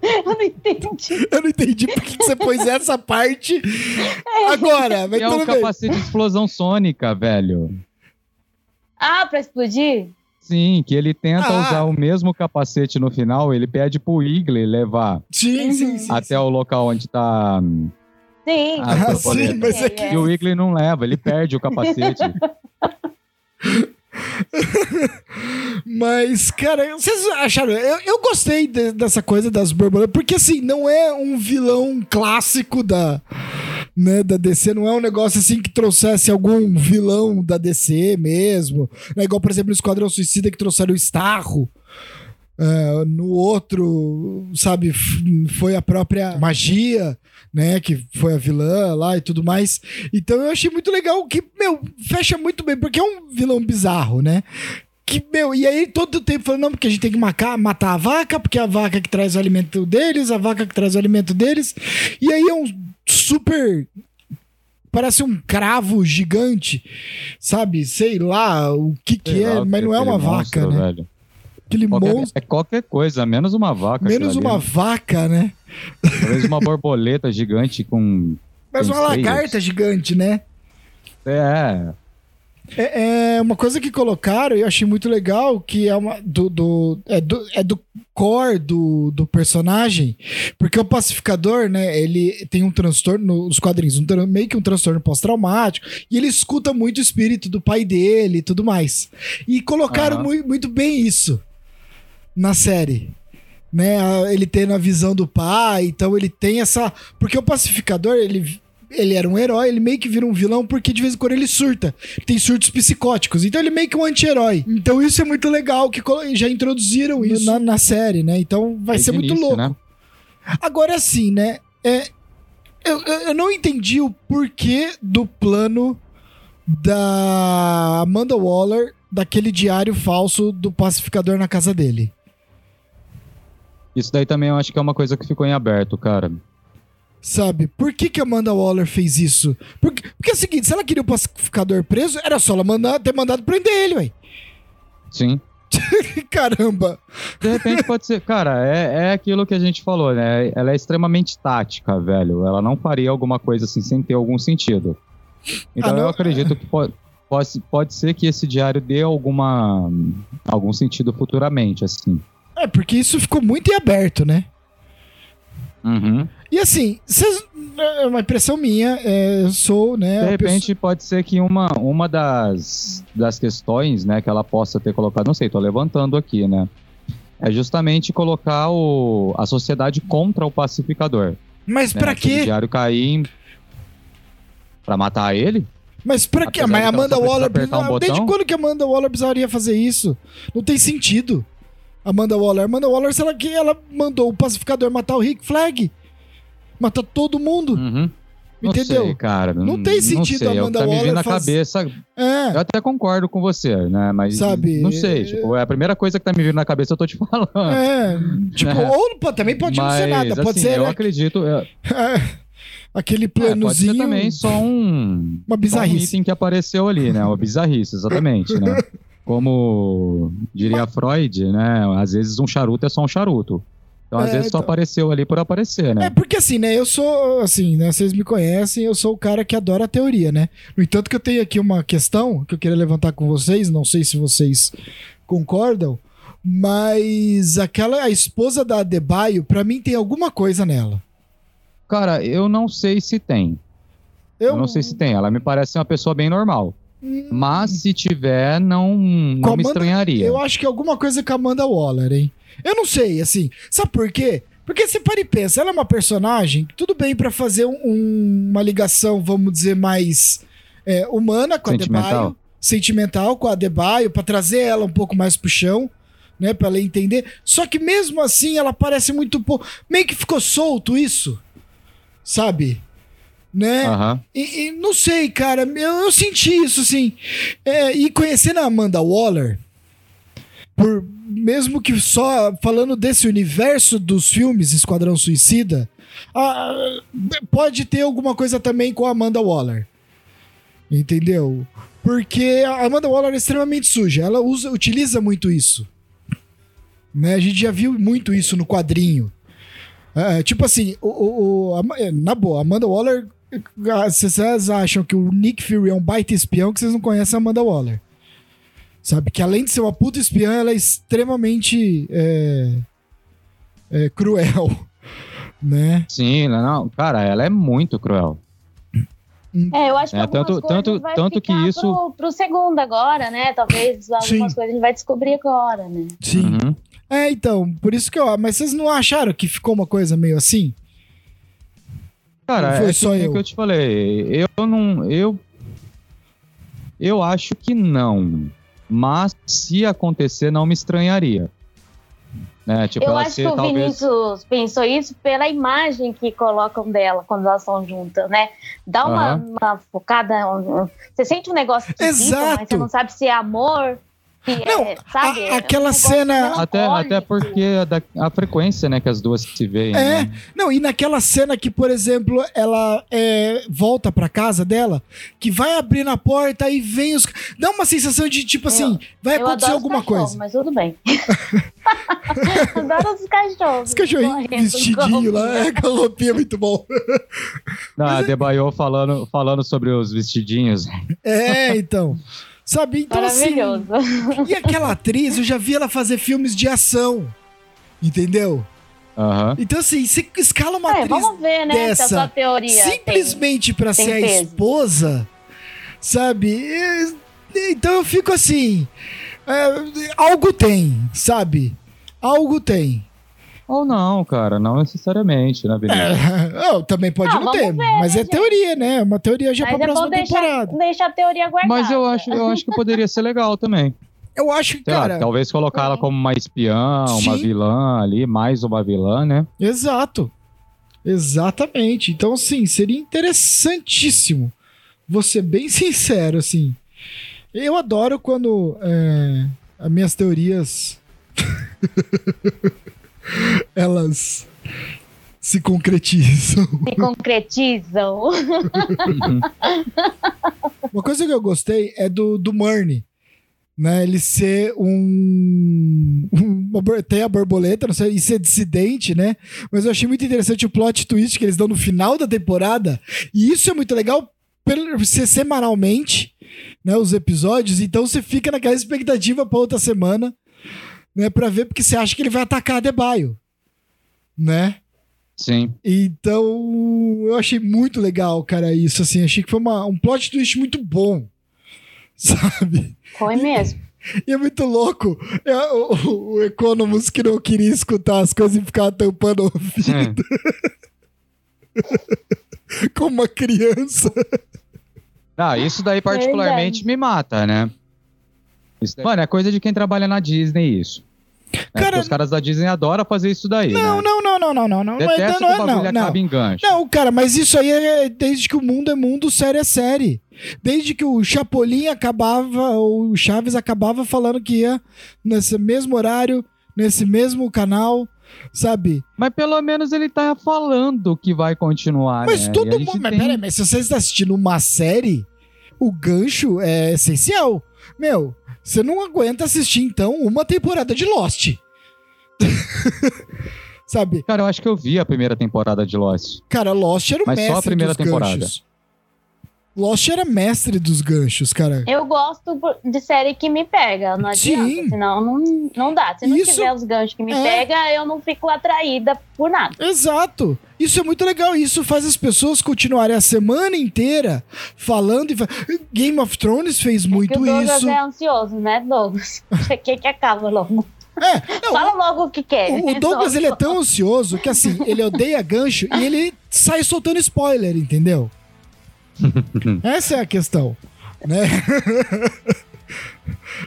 Eu não entendi. Eu não entendi por que você pôs essa parte agora, mas é bem. capacete de explosão sônica, velho. Ah, pra explodir? Sim, que ele tenta Ah. usar o mesmo capacete no final, ele pede pro Wiggly levar Sim, sim, Uhum. sim. até o local onde tá. Sim. Ah, Ah, sim, mas é que E o Wiggly não leva, ele perde o capacete. Mas, cara, vocês acharam? Eu, eu gostei de- dessa coisa das borboletas, porque assim, não é um vilão clássico da, né, da DC, não é um negócio assim que trouxesse algum vilão da DC mesmo. Não é igual, por exemplo, no Esquadrão Suicida que trouxeram o Starro. Ah, no outro, sabe, foi a própria magia, né, que foi a vilã lá e tudo mais. Então eu achei muito legal que, meu, fecha muito bem, porque é um vilão bizarro, né? Que, meu, e aí todo tempo falando, não, porque a gente tem que matar, matar a vaca, porque é a vaca que traz o alimento deles, a vaca que traz o alimento deles. E aí é um super. Parece um cravo gigante, sabe? Sei lá o que que Sei é, lá, mas não é uma vaca, monstro, né? velho. Aquele Qualquer- monstro. é qualquer coisa, menos uma vaca. Menos uma ali. vaca, né? Talvez uma borboleta gigante com. Mas Com uma lagarta gigante, né? É, É, é uma coisa que colocaram e eu achei muito legal, que é uma do, do- é do, é do core do, do personagem, porque o pacificador, né, ele tem um transtorno nos quadrinhos, um, meio que um transtorno pós-traumático, e ele escuta muito o espírito do pai dele e tudo mais. E colocaram Aham. mui- muito bem isso na série. Né, ele tendo a visão do pai, então ele tem essa. Porque o pacificador, ele, ele era um herói, ele meio que vira um vilão, porque de vez em quando ele surta. Tem surtos psicóticos. Então ele é meio que um anti-herói. Então isso é muito legal, que já introduziram isso na, na série, né? Então vai desde ser o muito início, louco. né? Agora sim, né? É, eu, eu, eu não entendi o porquê do plano da Amanda Waller daquele diário falso do pacificador na casa dele. Isso daí também eu acho que é uma coisa que ficou em aberto, cara. Sabe? Por que, que a Amanda Waller fez isso? Porque, porque é o seguinte, se ela queria o pacificador preso, era só ela mandar, ter mandado prender ele, ué. Sim. Caramba. De repente pode ser. Cara, é, é aquilo que a gente falou, né? Ela é extremamente tática, velho. Ela não faria alguma coisa assim sem ter algum sentido. Então Ah, eu acredito que pode, pode, pode ser que esse diário dê alguma, algum sentido futuramente, assim. É, porque isso ficou muito em aberto, né? Uhum. E assim, vocês, é uma impressão minha, é, eu sou, né? De repente pode ser que uma, uma das, das questões, né, que ela possa ter colocado, não sei, tô levantando aqui, né? É justamente colocar o, a sociedade contra o pacificador. Mas né? pra Se o quê? diário cair em- pra matar ele? Mas pra quê? Mas Amanda precisa Waller. um desde botão? quando que a Amanda Waller precisaria fazer isso? Não tem sentido. Amanda Waller. Amanda Waller, sei lá que ela mandou o pacificador matar o Rick Flag. Matar todo mundo. Uhum. Não Entendeu? sei, cara. Não tem sentido sei, a é Amanda tá me Waller vindo na faz- cabeça. É. Eu até concordo com você, né? Mas Sabe, não sei. Tipo, é a primeira coisa que tá me vindo na cabeça, eu tô te falando. É. Tipo, É. ou pô, também pode não ser Mas, nada. Pode assim, ser Eu né, acredito. é, aquele é, planozinho. também só um. Uma Só um bizarrice. item que apareceu ali, né? Uma bizarrice, exatamente, né? Como diria Freud, né? Às vezes um charuto é só um charuto. Então, às É, vezes, só então. apareceu ali por aparecer, né? É porque assim, né? Eu sou, assim, né? Vocês me conhecem, eu sou o cara que adora a teoria, né? No entanto, que eu tenho aqui uma questão que eu queria levantar com vocês, não sei se vocês concordam, mas aquela a esposa da Adebayo, pra mim tem alguma coisa nela. Cara, eu não sei se tem. Eu, Eu, não sei se tem. Ela me parece uma pessoa bem normal. Hum, Mas se tiver, não, não me estranharia. Eu acho que é alguma coisa com a Amanda Waller, hein? Eu não sei, assim. Sabe por quê? Porque você para e pensa, ela é uma personagem, tudo bem pra fazer um- um- uma ligação, vamos dizer, mais é, humana com a. Adebayo, sentimental com a Adebayo, pra trazer ela um pouco mais pro chão, né, Pra ela entender. Só que mesmo assim, ela parece muito pouco, meio que ficou solto isso, sabe? Né? E, e não sei, cara, eu, eu senti isso, assim. É, e conhecendo a Amanda Waller, por, mesmo que só falando desse universo dos filmes Esquadrão Suicida, ah, pode ter alguma coisa também com a Amanda Waller. Entendeu? Porque a Amanda Waller é extremamente suja. Ela usa, utiliza muito isso. Né? A gente já viu muito isso no quadrinho. É, tipo assim, o, o- o- a- na boa, Amanda Waller. ah, vocês acham que o Nick Fury é um baita espião, que vocês não conhecem a Amanda Waller. Sabe? Que além de ser uma puta espiã, ela é extremamente é, é, cruel. Né? Sim, não, não. Cara, ela é muito cruel. É, eu acho que É, tanto- coisas tanto- vai tanto que isso- Pro, pro segundo agora, né? Talvez algumas Sim. coisas a gente vai descobrir agora, né? Sim. Uhum. É, então, por isso que eu. Mas vocês não acharam que ficou uma coisa meio assim? Cara, Não foi é só que, nem eu. que eu te falei. Eu não. Eu. Eu acho que não. Mas se acontecer, não me estranharia. Né? Tipo, eu ela acho ser que o talvez. Vinícius pensou isso pela imagem que colocam dela quando elas estão juntas, né? Dá uma, Aham. uma focada. um- um- Você sente um negócio esquisito, mas você não sabe se é amor, Não, é, sabe? a- É aquela cena- Até, até porque a, da- a frequência, né, que as duas se veem. É. né? Não, e naquela cena que, por exemplo, ela é, volta pra casa dela, que vai abrir na porta e vem os. Dá uma sensação de tipo assim, vai Eu acontecer adoro os alguma coisa. Mas tudo bem. adoro os cachorros. Os cachorrinhos vestidinho lá, é, com a roupinha muito bom. Não, a Debaio falando, falando sobre os vestidinhos. É, então. Sabe? Então, assim. Maravilhoso. E aquela atriz, eu já vi ela fazer filmes de ação. Entendeu? Aham. Então, assim, você escala uma É, atriz vamos ver, né? A dessa simplesmente pra tem ser a peso. esposa, sabe? E- Então eu fico assim. é, algo tem, sabe? Algo tem. Ou não, cara, não necessariamente, né, Vinícius? É, oh, também pode não vamos ter, ver, mas né, é gente? teoria, né? É Uma teoria já Mas pra é próxima deixar, temporada. deixar a teoria guardada. Mas eu acho, eu acho que poderia ser legal também. Eu acho que, Sei lá, cara. talvez colocar ela como uma espiã, uma Sim. vilã ali, mais uma vilã, né? Exato. Exatamente. Então, assim, seria interessantíssimo. Vou ser bem sincero, assim. Eu adoro quando é, as minhas teorias elas se concretizam. Se concretizam. Uma coisa que eu gostei é do, do Murney. Né, ele ser um, um- uma tem a borboleta, não sei, e ser dissidente, né? Mas eu achei muito interessante o plot twist que eles dão no final da temporada. E isso é muito legal pelo ser semanalmente, né, os episódios, então você fica naquela expectativa para outra semana, né, para ver porque você acha que ele vai atacar a Debaio, né? Sim. Então, eu achei muito legal, cara, isso, assim. Achei que foi uma- um plot twist muito bom, sabe? Foi mesmo. E é muito louco. É, o, o, o Economus que não queria escutar as coisas e ficava tampando o ouvido como uma criança. Ah, isso daí particularmente me mata, né? Daí- Mano, é coisa de quem trabalha na Disney, isso. É, Cara- os caras da Disney adoram fazer isso daí, Não, né? não, não, não, não, não. não. Detesto não, o não, não, não. acaba em gancho. Não, cara, mas isso aí é desde que o mundo é mundo, série é série. Desde que o Chapolin acabava, ou o Chaves acabava falando que ia nesse mesmo horário, nesse mesmo canal, sabe? Mas pelo menos ele tá falando que vai continuar, Mas né? Todo mundo. Mas tem- peraí, mas se você está assistindo uma série, o gancho é essencial. Meu, Você não aguenta assistir, então, uma temporada de Lost. Sabe? Cara, eu acho que eu vi a primeira temporada de Lost. Cara, Lost era o Mas só a mestre primeira dos temporada. ganchos. Lost era mestre dos ganchos, cara. Eu gosto de série que me pega, não adianta, Sim. senão não, não dá. Se não Isso tiver os ganchos que me é- pega, eu não fico atraída por nada. Exato. Isso é muito legal. Isso faz as pessoas continuarem a semana inteira falando e fa- Game of Thrones fez o muito Douglas isso. é ansioso, né, Douglas? Quer que acaba logo. É, não, Fala logo o que quer. O, o Douglas ele é tão ansioso que assim, ele odeia gancho e ele sai soltando spoiler, entendeu? Essa é a questão, né?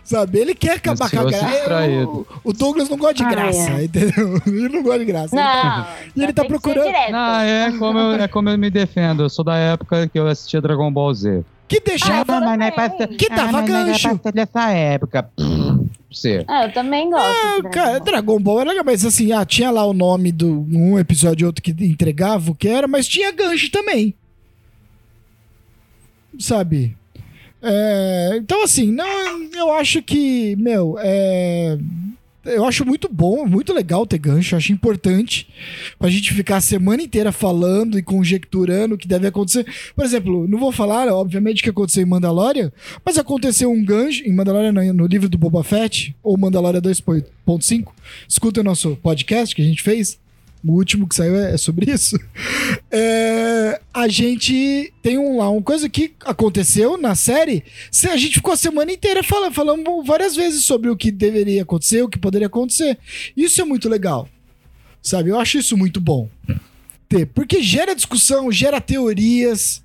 Sabe, ele quer acabar com a graça. O, o Douglas não gosta de Ah, graça, é. entendeu? Ele não gosta de graça. Ele tá- Não, E ele tá procurando-. Ah, é como, eu, é como eu me defendo. Eu sou da época que eu assistia Dragon Ball Z. Que deixa. Ah, mas não é pra- Que dava não é gancho. pra ser dessa época. Você. Ah, eu também gosto. Ah, de cara, Dragon Ball. Dragon Ball era legal, mas assim, ah, tinha lá o nome do um episódio e outro que entregava o que era, mas tinha gancho também. Sabe? É, então, assim, não, eu acho que, meu, é, eu acho muito bom, muito legal ter gancho, acho importante pra gente ficar a semana inteira falando e conjecturando o que deve acontecer. Por exemplo, não vou falar, obviamente, o que aconteceu em Mandalorian, mas aconteceu um gancho em Mandalorian no, no livro do Boba Fett, ou Mandalorian 2.5. Escuta o nosso podcast que a gente fez. O último que saiu é é sobre isso. É, a gente tem um, lá uma coisa que aconteceu na série. A gente ficou a semana inteira falando, falando várias vezes sobre o que deveria acontecer, o que poderia acontecer. Isso é muito legal. Sabe? Eu acho isso muito bom. Ter, porque gera discussão, gera teorias.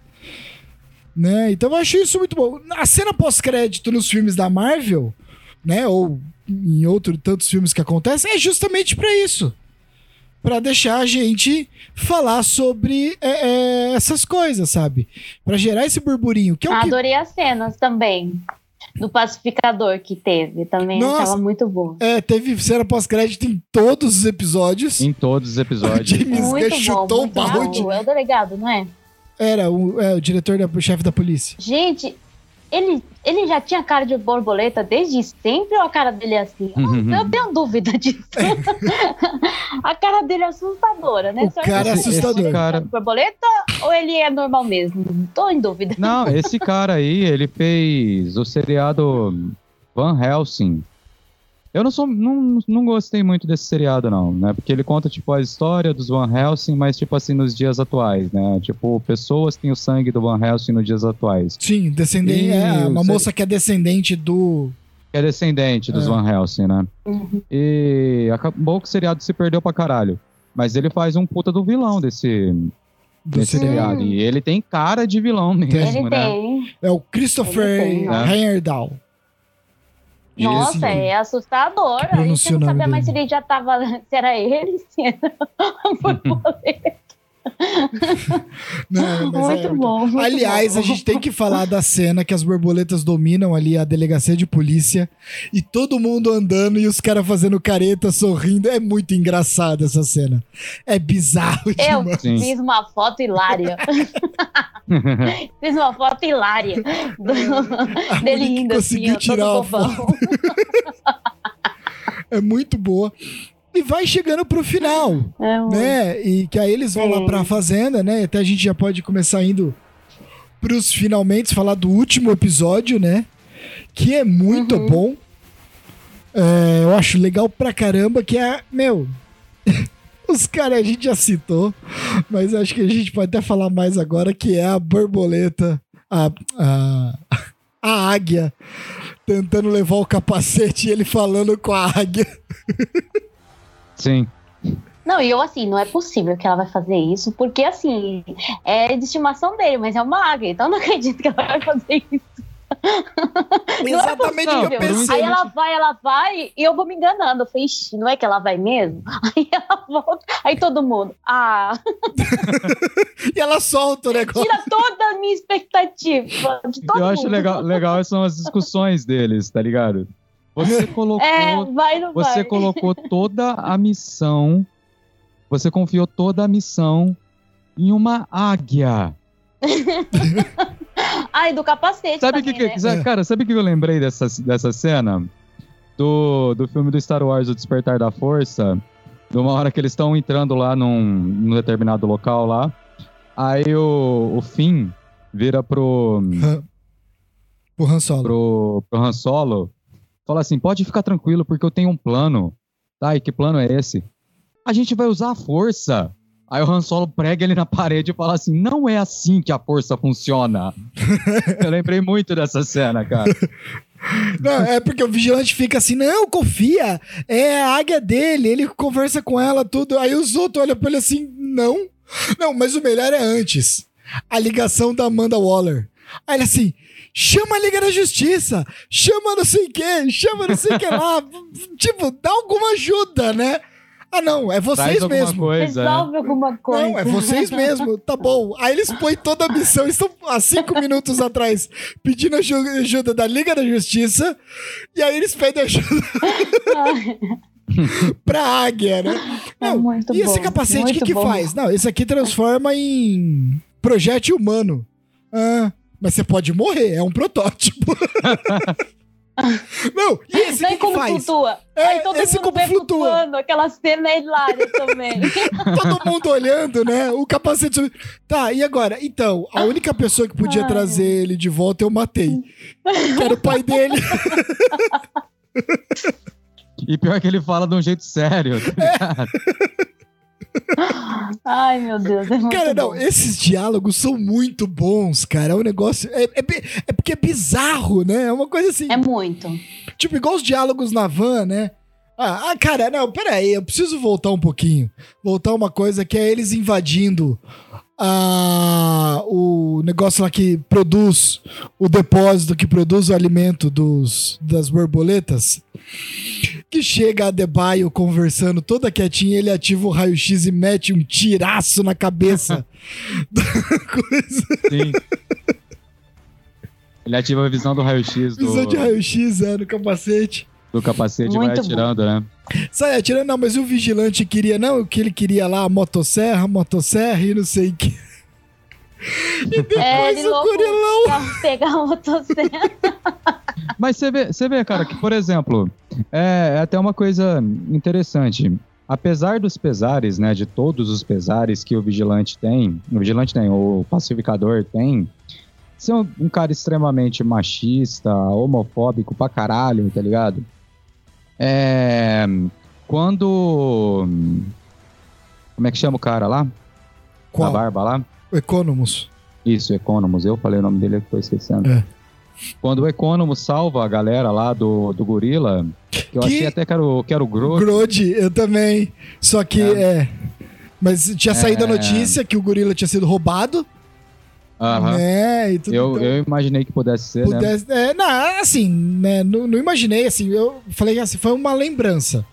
Né? Então eu acho isso muito bom. A cena pós-crédito nos filmes da Marvel, né? Ou em outros tantos filmes que acontecem, é justamente pra isso. Pra deixar a gente falar sobre é, é, essas coisas, sabe? Pra gerar esse burburinho. Que é o que Adorei as cenas também. Do pacificador que teve. Também Nossa. achava muito boa. é, teve cena pós-crédito em todos os episódios. Em todos os O episódios. James Muito Gunn bom. chutou o balde. bom. É o delegado, não é? Era o, é, o diretor, da, o chefe da polícia. Gente, ele, ele já tinha cara de borboleta desde sempre ou a cara dele é assim? Uhum. Eu tenho dúvida disso. a cara dele é assustadora, né? O Será cara é ele assustador. cara Cara- de borboleta ou ele é normal mesmo? Tô em dúvida. Não, esse cara aí, ele fez o seriado Van Helsing. Eu não sou, não, não gostei muito desse seriado, não, né? Porque ele conta, tipo, a história dos Van Helsing, mas, tipo assim, nos dias atuais, né? Tipo, pessoas têm o sangue do Van Helsing nos dias atuais. Sim, descendente. Ih, é, uma sei. moça que é descendente do. Que é descendente dos É. Van Helsing, né? Uhum. E acabou que o seriado se perdeu pra caralho. Mas ele faz um puta do vilão desse, desse seriado. E ele tem cara de vilão mesmo, Ele né? tem. É o Christopher né? Heyerdahl. Nossa, Esse- é assustador. A gente não sabia mais se ele já tava. Se era ele, se era. Não, mas Muito é- bom. muito Aliás, bom. a gente tem que falar da cena que as borboletas dominam ali a delegacia de polícia e todo mundo andando e os caras fazendo careta, sorrindo. É muito engraçado essa cena. É bizarro Eu demais. Fiz uma foto hilária. fiz uma foto hilária do- dele indo assim, ó, tirar todo bobão. É muito boa. E vai chegando pro final. É, um- né? E que aí eles vão lá Sim. pra fazenda, né? Até a gente já pode começar indo pros finalmente falar do último episódio, né? Que é muito Uhum. bom. É, eu acho legal pra caramba que é, meu, os caras a gente já citou, mas acho que a gente pode até falar mais agora que é a borboleta, a, a, a águia tentando levar o capacete e ele falando com a águia. Sim. Não, e eu assim, não é possível que ela vai fazer isso, porque assim, é de estimação dele, mas é uma águia, então eu não acredito que ela vai fazer isso. Exatamente o que eu pensei. Aí ela vai, ela vai, e eu vou me enganando. Eu falei, ixi, não é que ela vai mesmo? Aí ela volta, aí todo mundo, ah, E ela solta o negócio. tira toda a minha expectativa de todo eu acho mundo. legal, legal são as discussões deles, tá ligado? Você colocou, É, vai, não você vai. colocou toda a missão, você confiou toda a missão em uma águia. E do capacete Sabe também, que, né? que- sabe- cara, sabe o que eu lembrei dessa, dessa cena? Do, do filme do Star Wars, O Despertar da Força. De uma hora que eles estão entrando lá num, num determinado local lá. Aí o, o Finn vira pro, Pro Han Solo. pro, pro Han Solo. Fala assim, pode ficar tranquilo porque eu tenho um plano. Tá, e que plano é esse? A gente vai usar a força. Aí o Han Solo prega ele na parede e fala assim, não é assim que a força funciona. eu lembrei muito dessa cena, cara. Não, é porque o vigilante fica assim, não, confia, é a águia dele, ele conversa com ela, tudo. Aí os outros olham pra ele assim, não. Não, mas o melhor é antes. A ligação da Amanda Waller. Aí ele assim, chama a Liga da Justiça, chama não sei o que, chama não sei o que lá. tipo, dá alguma ajuda, né? Ah, não, é vocês alguma mesmo. coisa. né? Resolve alguma coisa. Não, é vocês mesmo, tá bom. Aí eles põem toda a missão, estão há cinco minutos atrás pedindo aju- ajuda da Liga da Justiça, e aí eles pedem ajuda pra águia, né? É Não, muito e esse bom, capacete, o que que bom. faz? Não, esse aqui transforma em projétil humano. Ah, mas você pode morrer, é um protótipo. Não, e esse Não, que, como faz? flutua? É, Aí todo esse mundo como flutua. flutuando, aquela cena é hilária também. Todo mundo olhando, né? O capacete. Tá, e agora? Então, a única pessoa que podia Ai. trazer ele de volta eu matei. Que era o pai dele. E pior que ele fala de um jeito sério. tá ligado? Ai, meu Deus, é Cara, não, bom. esses diálogos são muito bons, cara. É um negócio. É, é, é porque é bizarro, né? É uma coisa assim. É muito. Tipo, igual os diálogos na van, né? Ah, ah, cara, não, peraí, eu preciso voltar um pouquinho. Voltar uma coisa que é eles invadindo a, o negócio lá que produz o depósito, que produz o alimento dos, das borboletas. Que chega a Debaio conversando toda quietinha, ele ativa o raio-x e mete um tiraço na cabeça da coisa. Sim. Ele ativa a visão do raio-x do, Visão de raio-x, é, no capacete. do capacete e vai Muito bom. atirando, né? Sai atirando, não, mas o vigilante queria, não, o que ele queria lá, a motosserra, motosserra e não sei o que. E depois É, ele o louco gorilão. pra pegar a motosserra. Mas você vê, você vê, cara, que, por exemplo, é, é até uma coisa interessante. Apesar dos pesares, né, de todos os pesares que o vigilante tem, o vigilante tem, o pacificador tem, ser um, um cara extremamente machista, homofóbico pra caralho, tá ligado? É, quando. Como é que chama o cara lá? Qual? Da barba lá? O Economus. Isso, Economus. Eu falei o nome dele, eu tô esquecendo. É. Quando o Economus salva a galera lá do, do gorila, que eu Que- achei até que era o, que era o eu também. Só que é. É. Mas tinha saído a É. notícia que o gorila tinha sido roubado, Aham. né? E tudo, Eu, então, eu imaginei que pudesse ser, né? pudesse, é, não, assim, né? Não, não imaginei, assim, eu falei assim, foi uma lembrança.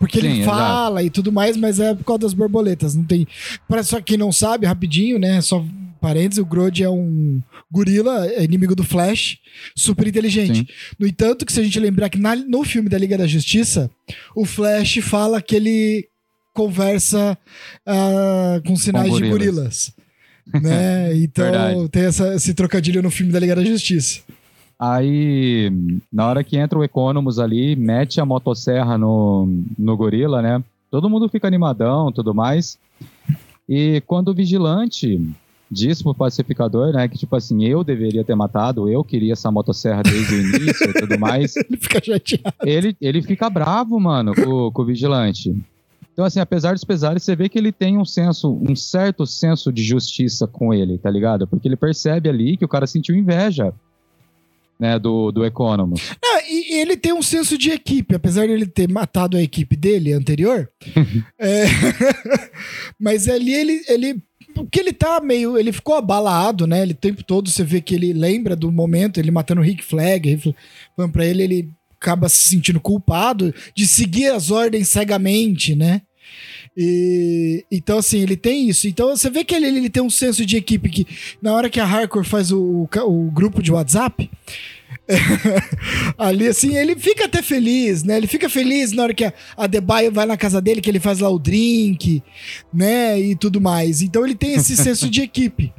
Porque ele Sim, fala e tudo mais, mas é por causa das borboletas. Não tem. Para só quem não sabe, rapidinho, né? Só parênteses, o Grode é um gorila, é inimigo do Flash, super inteligente. Sim. No entanto, que se a gente lembrar que na- no filme da Liga da Justiça, o Flash fala que ele conversa ah, com sinais de gorilas. gorilas. né? Então tem essa- esse trocadilho no filme da Liga da Justiça. Aí, na hora que entra o Economus ali, mete a motosserra no, no gorila, né? Todo mundo fica animadão tudo mais. E quando o vigilante diz pro pacificador, né, que tipo assim, eu deveria ter matado, eu queria essa motosserra desde o início e tudo mais, Ele fica chateado. ele, ele fica bravo, mano, com, com o vigilante. Então, assim, apesar dos pesares, você vê que ele tem um senso, um certo senso de justiça com ele, tá ligado? Porque ele percebe ali que o cara sentiu inveja, né, do, do Economus. Ah, e, ele tem um senso de equipe, apesar de ele ter matado a equipe dele anterior. é, mas ali ele, ele. Porque ele tá meio. Ele ficou abalado, né? Ele o tempo todo você vê que ele lembra do momento, ele matando o Rick Flag, falando pra ele, ele acaba se sentindo culpado de seguir as ordens cegamente, né? E, então, assim, ele tem isso. Então, você vê que ele, ele tem um senso de equipe que, na hora que a Hardcore faz o, o, o grupo de WhatsApp, ali, assim, ele fica até feliz, né? Ele fica feliz na hora que a, a Debaio vai na casa dele, que ele faz lá o drink, né? E tudo mais. Então, ele tem esse senso de equipe.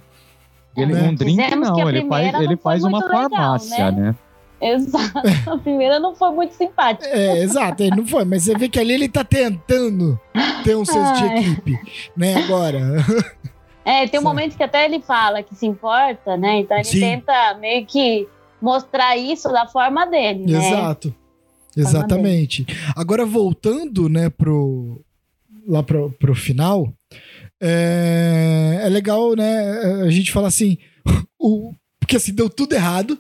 Ele, Né? Um drink Dizemos não, ele faz, ele faz uma muito legal, farmácia, né? Exato. A primeira não foi muito simpática. É, exato, ele não foi, mas você vê que ali ele tá tentando ter um senso de equipe, né, agora. É, tem um momento que até ele fala que se importa, né? Então ele Sim. tenta meio que mostrar isso da forma dele, né? Exato. Exatamente. Agora voltando, né, pro lá pro, pro final, é, é legal, né, a gente falar assim, o, porque assim deu tudo errado,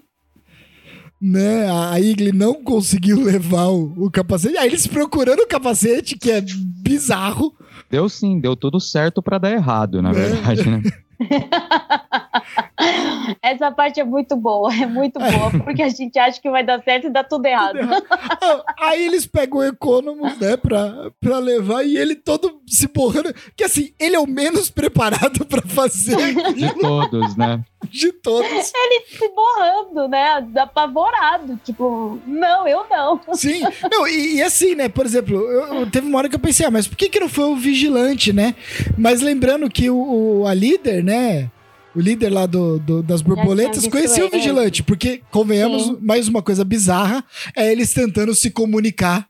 né? A Igli não conseguiu levar o, o capacete. Aí eles procurando o capacete, que é bizarro. Deu sim, deu tudo certo pra dar errado, na É. verdade, né? Essa parte é muito boa, é muito boa, porque a gente acha que vai dar certo e dá tudo errado. Ah, Aí eles pegam o Economus, né, pra, pra levar e ele todo se borrando. Que assim, ele é o menos preparado pra fazer De todos, né? de todos. Ele se borrando, né? Apavorado. Tipo, não, eu não. Sim. Não, e, e assim, né, por exemplo, eu, eu- teve uma hora que eu pensei, ah, mas por que, que não foi o vigilante, né? Mas lembrando que o, o- a líder, né? O líder lá do, do- das borboletas conhecia o vigilante, porque, convenhamos, Sim. mais uma coisa bizarra é eles tentando se comunicar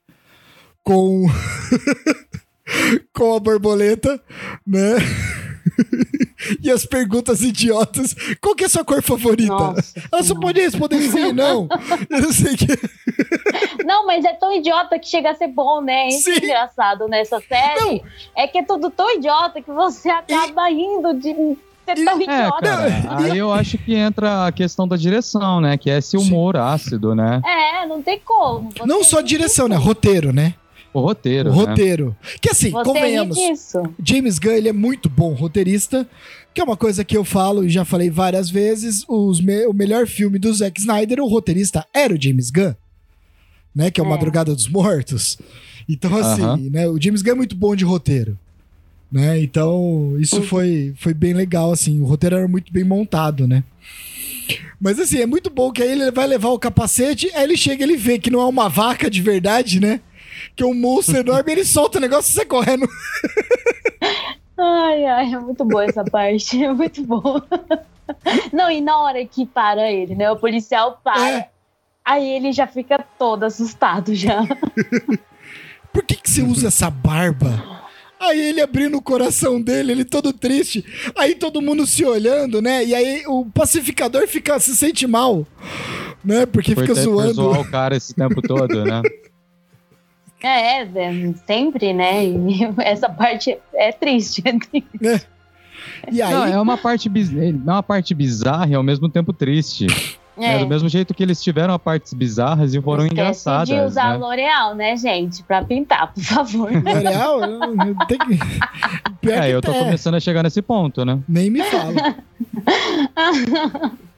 com. com a borboleta, né? e as perguntas idiotas. Qual que é a sua cor favorita? Nossa Ela só Senhora. pode responder sim, não. Eu não sei que. Não, mas é tão idiota que chega a ser bom, né? Isso é engraçado nessa série. Não. É que é tudo tão idiota que você acaba rindo de ser tão É, idiota. cara, aí eu acho que entra a questão da direção, né? Que é esse humor ácido, né? É, não tem como. Você Não só ri direção, né? Roteiro, né? O roteiro, O né? roteiro. Que assim, Você convenhamos, ri disso. James Gunn ele é muito bom roteirista, que é uma coisa que eu falo e já falei várias vezes, os me- o melhor filme do Zack Snyder, o roteirista era o James Gunn, né? Que é o É. Madrugada dos Mortos. Então assim, Aham. né? O James Gunn é muito bom de roteiro. Né? Então, isso Uhum. foi, foi bem legal, assim. O roteiro era muito bem montado, né? Mas assim, é muito bom que aí ele vai levar o capacete, aí ele chega e ele vê que não é uma vaca de verdade, né? Que é um monstro enorme, ele solta o negócio e sai correndo. Ai, ai, é muito boa essa parte. É muito boa. Não, e na hora que para ele, né? O policial para. É. Aí ele já fica todo assustado já. Por que, que você usa essa barba? Aí ele abrindo o coração dele, ele todo triste. Aí todo mundo se olhando, né? E aí o pacificador fica, se sente mal, né? Porque Por fica zoando. zoar o cara esse tempo todo, né? É, é, sempre, né? E essa parte é triste. é triste. E aí, Não, é uma parte, biz... é uma parte bizarra e ao mesmo tempo triste. É. É. do mesmo jeito que eles tiveram partes bizarras e foram Esquece engraçadas. de usar né? L'Oreal, né, gente? Pra pintar, por favor. L'Oreal, eu- eu tenho que... Pior É, que eu tô é, começando a chegar nesse ponto, né? Nem me fala.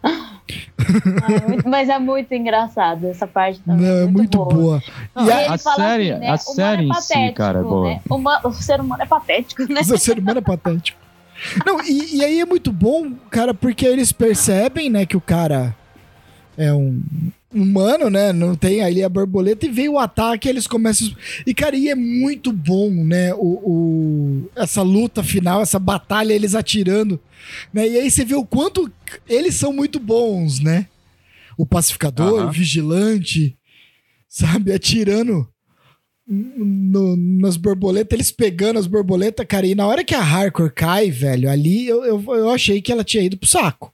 Ai, muito- mas é muito engraçado essa parte também. Não, é muito boa. Não, E a- série- assim, né, a o humano série é em si, patético, cara, é boa. né? O, o ser humano é patético, né? O ser humano é patético. Não, e, e aí é muito bom, cara, porque eles percebem, né, que o cara é um humano, né? Não tem ali a borboleta e vem o ataque, eles começam. E, cara, e é muito bom, né? O, o- essa luta final, essa batalha, eles atirando. Né? E aí você vê o quanto eles são muito bons, né? O pacificador, Aham. o vigilante, sabe? Atirando no- nas borboletas, eles pegando as borboletas, cara. E na hora que a Hardcore cai, velho, ali eu, eu, eu achei que ela tinha ido pro saco.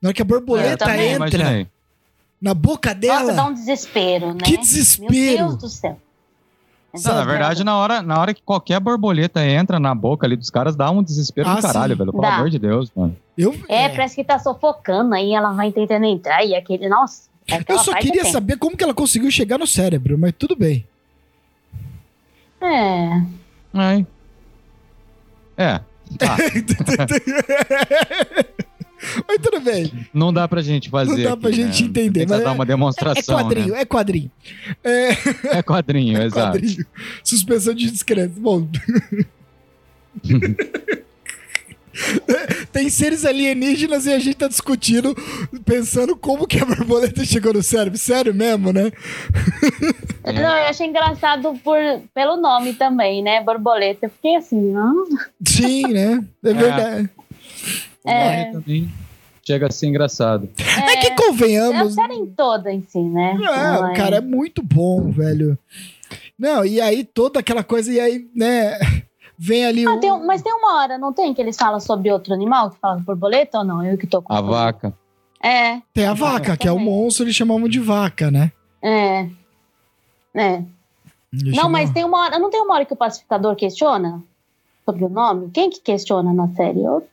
Na hora que a borboleta. Eu entra imaginei. Na boca dela. Nossa, dá um desespero, né? Que Meu desespero. Deus do céu. Não, na verdade, na hora, na hora que qualquer borboleta entra na boca ali dos caras, dá um desespero Ah, do caralho, sim. velho. Pelo Dá. amor de Deus, mano. Eu, É, é, parece que tá sufocando aí, ela vai tentando entrar e aquele. Nossa. eu aquela só queria é tensa. saber como que ela conseguiu chegar no cérebro, mas tudo bem. É. É. É. Tá. mas tudo bem. Não dá pra gente fazer. Não dá aqui, pra gente né? entender, Tem que mas dar é- uma É demonstração. quadrinho, né? é quadrinho. É, É quadrinho, exato. quadrinho. Suspensão de descrença. Bom. Tem seres alienígenas e a gente tá discutindo, pensando como que a borboleta chegou no cérebro. Sério mesmo, né? É. Não, eu achei engraçado por, pelo nome também, né? Borboleta. Eu fiquei assim, ah, Sim, né? É verdade. É. também. chega a ser engraçado. É, que É a convenhamos. série toda em si, né? É, o cara é muito bom, velho. Não, e aí toda aquela coisa, e aí, né, vem ali Ah, o... tem um- mas tem uma hora, não tem, que eles falam sobre outro animal, que fala borboleta ou não? Eu que tô com A vaca. É, Tem a vaca, que é o monstro, eles chamavam de vaca, né? é. É. Eles Não, chamavam- mas tem uma hora. Não tem uma hora que o pacificador questiona sobre o nome? Quem que questiona na série? Eu,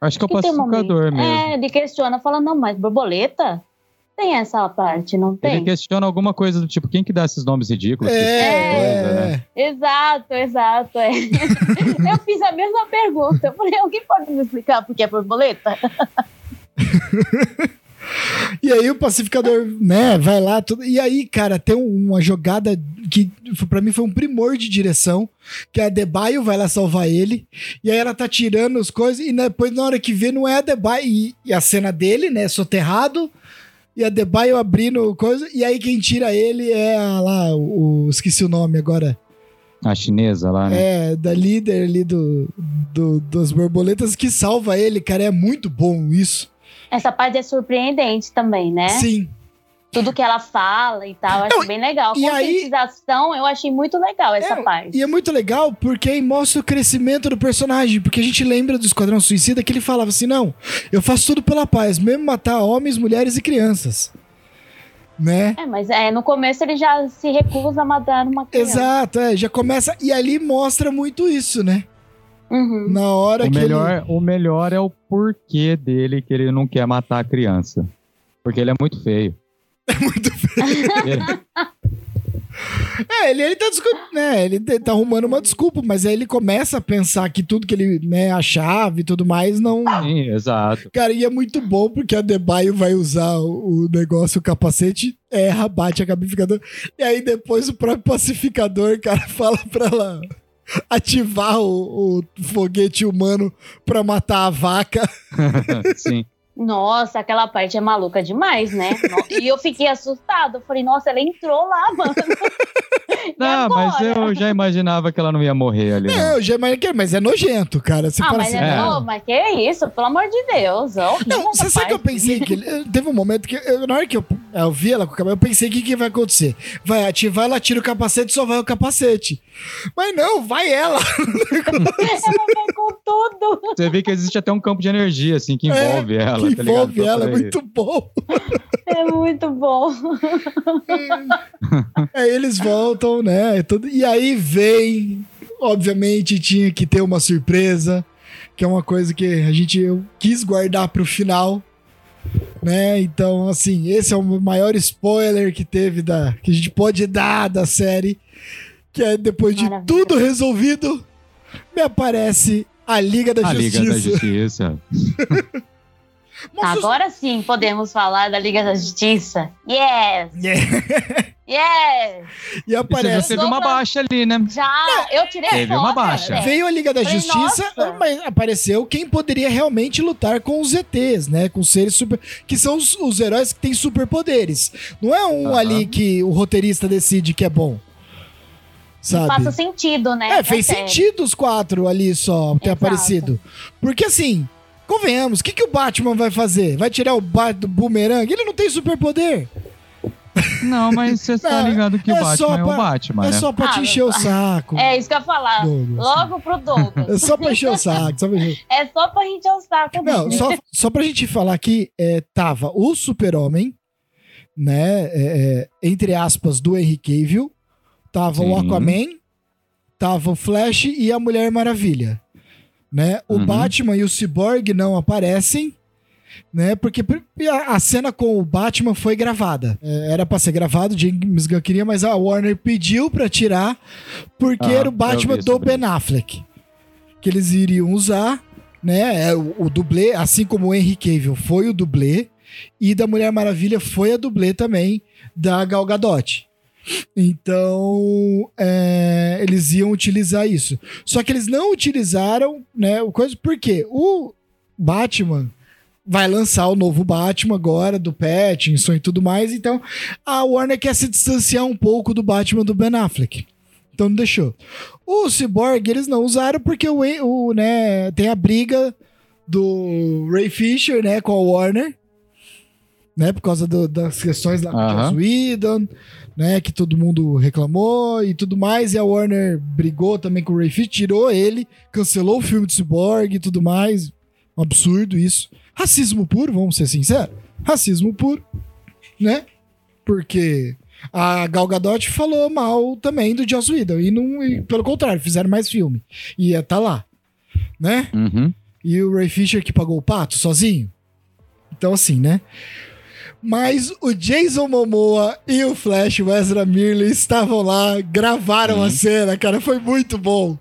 Acho que é o um pacificador momento. mesmo. É, ele questiona, fala, não, mas borboleta? Tem essa parte, não tem? Ele questiona alguma coisa do tipo, quem que dá esses nomes ridículos? É, tipo de coisa, né? é. Exato, exato. É. eu fiz a mesma pergunta. Eu falei, alguém pode me explicar por que é borboleta? E aí o pacificador, né, vai lá, tudo. E aí, cara, tem uma jogada que pra mim foi um primor de direção, que a Debaio vai lá salvar ele, e aí ela tá tirando as coisas, e depois na hora que vê não é a Debaio, e, e a cena dele, né, soterrado, e a Debaio abrindo coisa, e aí quem tira ele é a, lá, o, o- esqueci o nome agora, A chinesa lá, né? é, da líder ali do, do, das borboletas que salva ele, cara, é muito bom isso. Essa parte é surpreendente também, né? Sim. Tudo que ela fala e tal, eu acho Não, bem legal. aí- Conscientização, eu achei muito legal essa É, parte. E é muito legal porque aí mostra o crescimento do personagem. Porque a gente lembra do Esquadrão Suicida que ele falava assim: não, eu faço tudo pela paz, mesmo matar homens, mulheres e crianças. Né? É, mas é, no começo ele já se recusa a matar uma criança. Exato, é, já começa. E ali mostra muito isso, né? Uhum. Na hora O que. melhor, o melhor é o porquê dele que ele não quer matar a criança. Porque ele é muito feio. Ele, muito Ele- é, ele, ele tá, né, ele te- tá arrumando uma desculpa, mas aí ele começa a pensar que tudo que ele né, achava e tudo mais não. Sim, exato. Cara, e é muito bom porque a Debaio vai usar o, o negócio, o capacete, erra, bate a cabificador. E aí depois o próprio pacificador, cara, fala pra ela ativar o, o foguete humano pra matar a vaca. Sim. Nossa, aquela parte é maluca demais, né? E eu fiquei assustada. Eu falei, nossa, ela entrou lá, mano. Não, mas eu já imaginava que ela não ia morrer ali. É, Não. eu já imaginei, mas é nojento, cara. Você Ah, fala mas, assim, é, É. não, mas que isso? Pelo amor de Deus. É horrível Não, você sabe que eu pensei que. Teve um momento que. eu- na hora que eu, eu vi ela com o cabelo, eu pensei: o que, que vai acontecer? Vai ativar, ela tira o capacete só vai o capacete. Mas não, vai ela. Ela vai com tudo. Você vê que existe até um campo de energia, assim, que É, envolve ela. que tá ligado? envolve ela, é muito bom. É muito bom. Aí eles voltam, né? tudo- E aí vem. Obviamente tinha que ter uma surpresa, que é uma coisa que a gente eu quis guardar pro final. Né? Então, assim, esse é o maior spoiler que teve da que a gente pode dar da série, que é depois de Maravilha. tudo resolvido, me aparece a Liga da A Liga Justiça. da Justiça. Os- Agora sim podemos falar da Liga da Justiça. Yes! Yes! E E você já aparece teve uma baixa ali, né? Já, eu tirei Teve a uma foto, baixa. né? Veio a Liga da Falei, Justiça, nossa. mas apareceu quem poderia realmente lutar com os ETs, né? Com os seres super. Que são os, os heróis que têm superpoderes. Não é um ali que o roteirista decide que é bom. Sabe? Faça sentido, né? É, fez sério. sentido os quatro ali só ter Exato. aparecido. Porque assim, convenhamos, o que, que o Batman vai fazer? Vai tirar o ba do boomerang? Ele não tem superpoder. Não, mas você tá ligado que é o Batman só é o pra- Batman, é né? só pra te Ah, encher o saco. É isso que eu ia falar. Douglas. Logo pro Douglas. É só pra encher o saco. Só pra encher... É só pra gente o saco Não, só, só pra gente falar aqui, é, tava o Super-Homem, né? é, é, entre aspas, do Henry Cavill. Tava o Sim. Aquaman, tava o Flash e a Mulher Maravilha. Né? O Uhum. Batman e o Cyborg não aparecem, né? Porque a, cena com o Batman foi gravada. É, era pra ser gravado, James Gunn queria, mas a Warner pediu pra tirar, porque Ah, era o Batman do Ben Affleck. Que eles iriam usar, né? É, o, o dublê, assim como o Henry Cavill foi o dublê, e da Mulher Maravilha foi a dublê também da Gal Gadot. Então, é, eles iam utilizar isso. Só que eles não utilizaram, né, o coisa, porque o Batman vai lançar o novo Batman agora, do Pattinson e tudo mais, então a Warner quer se distanciar um pouco do Batman do Ben Affleck. Então não deixou. O Cyborg eles não usaram porque o, o né, tem a briga do Ray Fisher, né, com a Warner, né, por causa do- das questões lá com o Aham. Joss Whedon, né, que todo mundo reclamou e tudo mais, e a Warner brigou também com o Ray Fisher, tirou ele, cancelou o filme de Cyborg e tudo mais. Um absurdo isso. Racismo puro, vamos ser sinceros. Racismo puro, né? Porque a Gal Gadot falou mal também do Joss Whedon. E, não, e pelo contrário, fizeram mais filme. E ia tá lá, né? Uhum. E o Ray Fisher que pagou o pato sozinho. Então, assim, né? Mas o Jason Momoa e o Flash, o Ezra Miller, estavam lá, gravaram a cena, cara. Foi muito bom.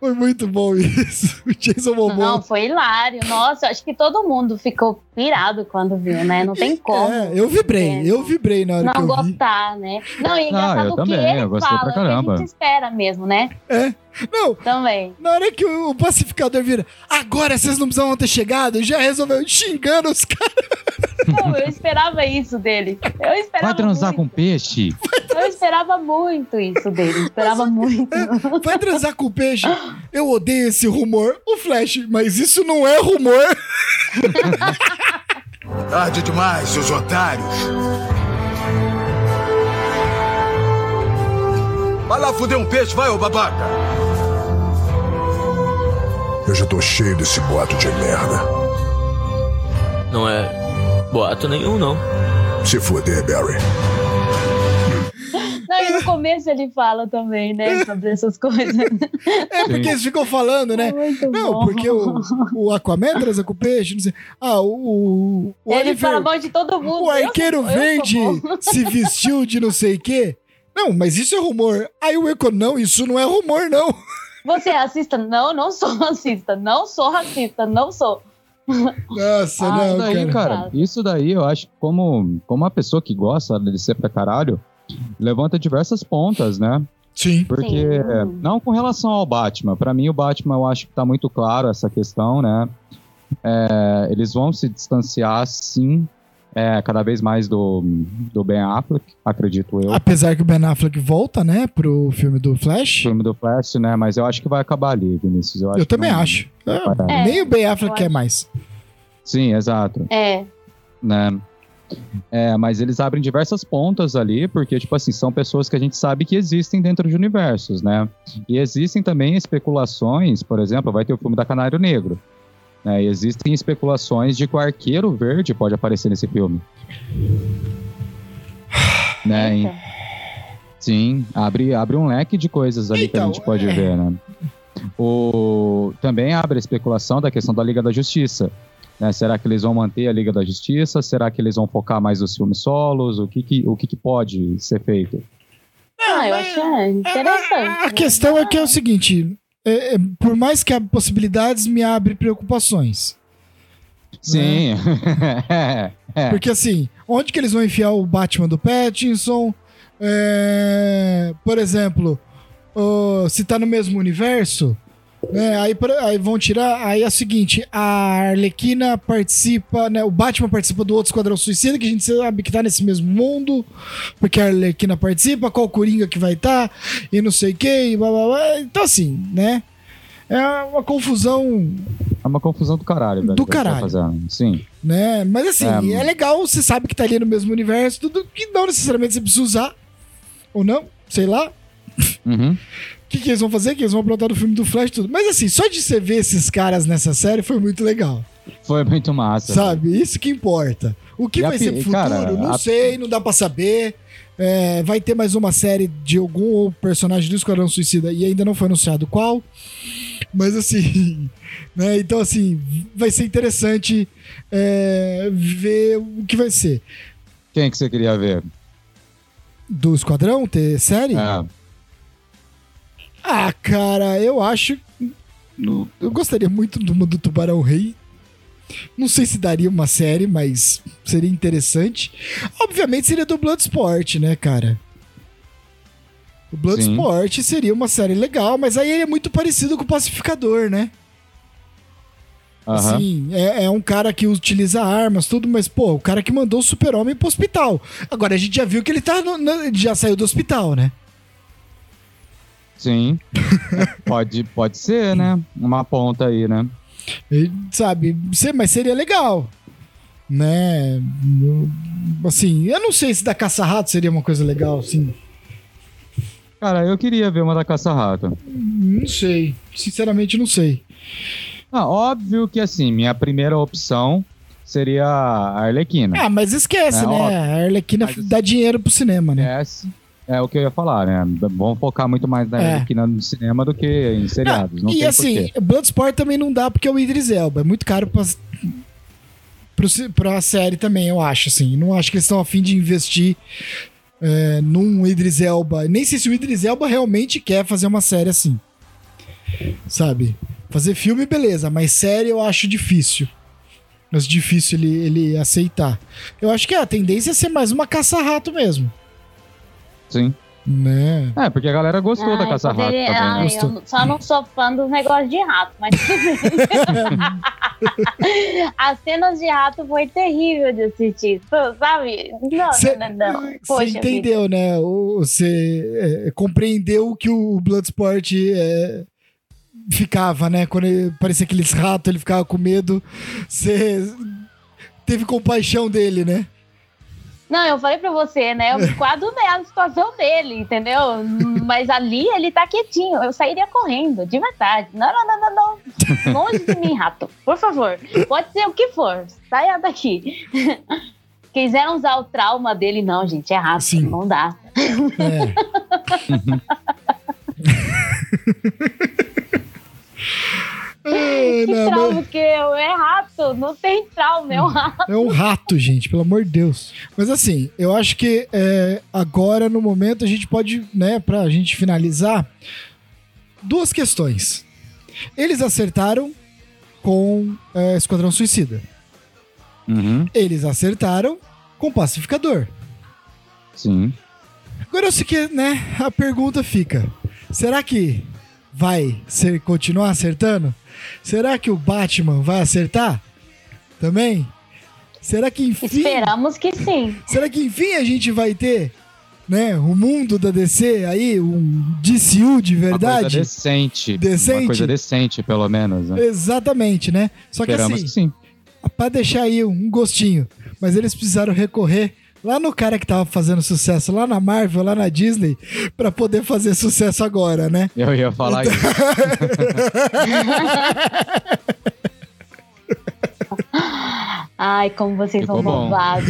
Foi muito bom isso. O Jason Momoa. Não, foi hilário. Nossa, acho que todo mundo ficou pirado quando viu, né? Não tem como. É, eu vibrei, É. eu vibrei na hora Não que eu vi. gostar, né? Não, e é Não, engraçado eu o que também, ele eu gostei pra fala, o que a gente espera mesmo, né? É. Não, Também. na hora que o pacificador vira, agora vocês não precisavam ter chegado, já resolveu xingando os caras. Não, eu esperava isso dele. Eu esperava Vai transar com muito. peixe? Eu esperava muito isso dele. Esperava muito. Vai transar com o peixe. Eu odeio esse rumor. O Flash, mas isso não é rumor. Tarde demais, seus otários. Vai lá fuder um peixe, vai, ô babaca. Eu já tô cheio desse boato de merda. Não é boato nenhum, não. Se fuder, Barry. No começo ele fala também, né? Sobre essas coisas. É porque eles ficam falando, né? Muito Não, bom. porque o, o Aquaman transa com o peixe, não sei. Ah, o, o, o Ele Oliver, fala mal de todo mundo. o arqueiro verde se vestiu de não sei o quê. Não, mas isso é rumor. Aí o Eco, não, isso não é rumor, não. Você é racista? Não, não sou racista. Não sou racista, não sou. Nossa, Ah, não, Isso daí, cara. cara, isso daí eu acho que como, como uma pessoa que gosta de ser pra caralho, levanta diversas pontas, né? Sim. Porque, Sim. não com relação ao Batman, pra mim o Batman eu acho que tá muito claro essa questão, né? É, eles vão se distanciar, sim, é, cada vez mais do, do Ben Affleck, acredito eu. Apesar que o Ben Affleck volta, né, pro filme do Flash. filme do Flash, né? Mas eu acho que vai acabar ali, Vinícius. Eu, acho Eu também não- acho. É, É. Nem o Ben Affleck eu quer acho. mais. Sim, exato. É. né? É, mas eles abrem diversas pontas ali, porque, tipo assim, são pessoas que a gente sabe que existem dentro de universos, né? E existem também especulações, por exemplo, vai ter o filme da Canário Negro. Né? E existem especulações de que o Arqueiro Verde pode aparecer nesse filme. né? Eita. Sim, abre, abre um leque de coisas ali que a Então, gente pode é. ver, né? O, também abre a especulação da questão da Liga da Justiça. Né? Será que eles vão manter a Liga da Justiça? Será que eles vão focar mais nos filmes solos? O que, que, o que, que pode ser feito? Ah, eu acho é, interessante. A questão é que é o seguinte: é- é, por mais que há possibilidades, me abre preocupações. Sim. é. Porque assim, onde que eles vão enfiar o Batman do Pattinson? É, por exemplo, se tá no mesmo universo, né, aí, por- aí vão tirar. Aí é o seguinte: a Arlequina participa, né, o Batman participa do outro Esquadrão Suicida, que a gente sabe que tá nesse mesmo mundo, porque a Arlequina participa, qual Coringa que vai estar, e não sei o que, e blá blá blá. Então, assim, né? É uma confusão É uma confusão do caralho, velho. Do caralho. Sim. né? Mas assim, É. é, legal, você sabe que tá ali no mesmo universo, tudo que não necessariamente você precisa usar. Ou não, sei lá. Uhum. O que, que eles vão fazer? Que eles vão aprontar no filme do Flash tudo. Mas assim, só de você ver esses caras nessa série foi muito legal. Foi muito massa. Sabe? Isso que importa. O que E a vai ser pi- pro futuro? cara, não a- sei, não dá pra saber. É, vai ter mais uma série de algum personagem do Esquadrão Suicida e ainda não foi anunciado qual. Mas assim, né? Então assim, vai ser interessante é, ver o que vai ser. Quem que você queria ver? Do Esquadrão ter série? É. Ah, cara, eu acho. Eu gostaria muito de uma do Tubarão Rei. Não sei se daria uma série, mas seria interessante. Obviamente seria do Bloodsport, né, cara? O Bloodsport seria uma série legal, mas aí ele é muito parecido com o Pacificador, né? Aham. Assim, é, é um cara que utiliza armas, tudo, mas, pô, o cara que mandou o super-homem pro hospital. Agora, a gente já viu que ele tá no- no- ele já saiu do hospital, né? Sim. pode, pode ser, né? Uma ponta aí, né? E, sabe, mas seria legal. Né? Assim, eu não sei se da caça-rato seria uma coisa legal, assim. Cara, eu queria ver uma da Caça-Rato. Não sei. Sinceramente, não sei. Ah, óbvio que assim, minha primeira opção seria a Arlequina. Ah, mas esquece, É, né? óbvio. A Arlequina Mas- dá dinheiro pro cinema, né? Esse é o que eu ia falar, né? Vamos focar muito mais na É. Arlequina no cinema do que em seriados. Não e assim. Bloodsport também não dá porque é o Idris Elba. É muito caro pra, pro, pra série também, eu acho, assim. Não acho que eles estão a fim de investir é, num Idris Elba. Nem sei se o Idris Elba realmente quer fazer uma série assim. Sabe? Fazer filme, beleza, mas série eu acho difícil. Mas difícil ele, ele aceitar. Eu acho que a tendência é ser mais uma caça-rato mesmo. Sim. Né? É, porque a galera gostou da Ai, Caça-Rato poderia- também, né? ai, Gostou. eu só não sou fã dos negócios de rato, mas. As cenas de rato foi terrível de assistir, sabe? Não, Cê- não, não. Você Poxa vida. entendeu, né? Você é, compreendeu que o Bloodsport é, ficava, né? Quando ele, parecia aqueles ratos, ele ficava com medo. Você teve compaixão dele, né? Não, eu falei pra você, né? Eu quase né, a situação dele, entendeu? Mas ali ele tá quietinho. Eu sairia correndo, de verdade. Não, não, não, não, não. Longe de mim, rato. Por favor. Pode ser o que for. Saia daqui. Quiseram usar o trauma dele, não, gente. É rato. Sim. Não dá. É. Que não, trauma mas que eu? É rato. Não tem trauma, é um rato. é um rato, gente, pelo amor de Deus. Mas assim, eu acho que é, agora, no momento, a gente pode, né, pra gente finalizar, duas questões. Eles acertaram com é, Esquadrão Suicida. Uhum, Eles acertaram com Pacificador. sim. Agora eu sei que, né, a pergunta fica: será que vai ser, continuar acertando? Será que o Batman vai acertar? Também? Será que enfim, Esperamos que sim. será que enfim a gente vai ter, né, o mundo da DC aí, um DCU de Uma coisa verdade? decente. Decente? Uma coisa decente, pelo menos. Né? Exatamente, né? Só que Esperamos assim, que sim. pra deixar aí um gostinho. Mas eles precisaram recorrer lá no cara que tava fazendo sucesso lá na Marvel, lá na Disney, para poder fazer sucesso agora, né? Eu ia falar então... isso. Ai, como vocês Ficou são bombados.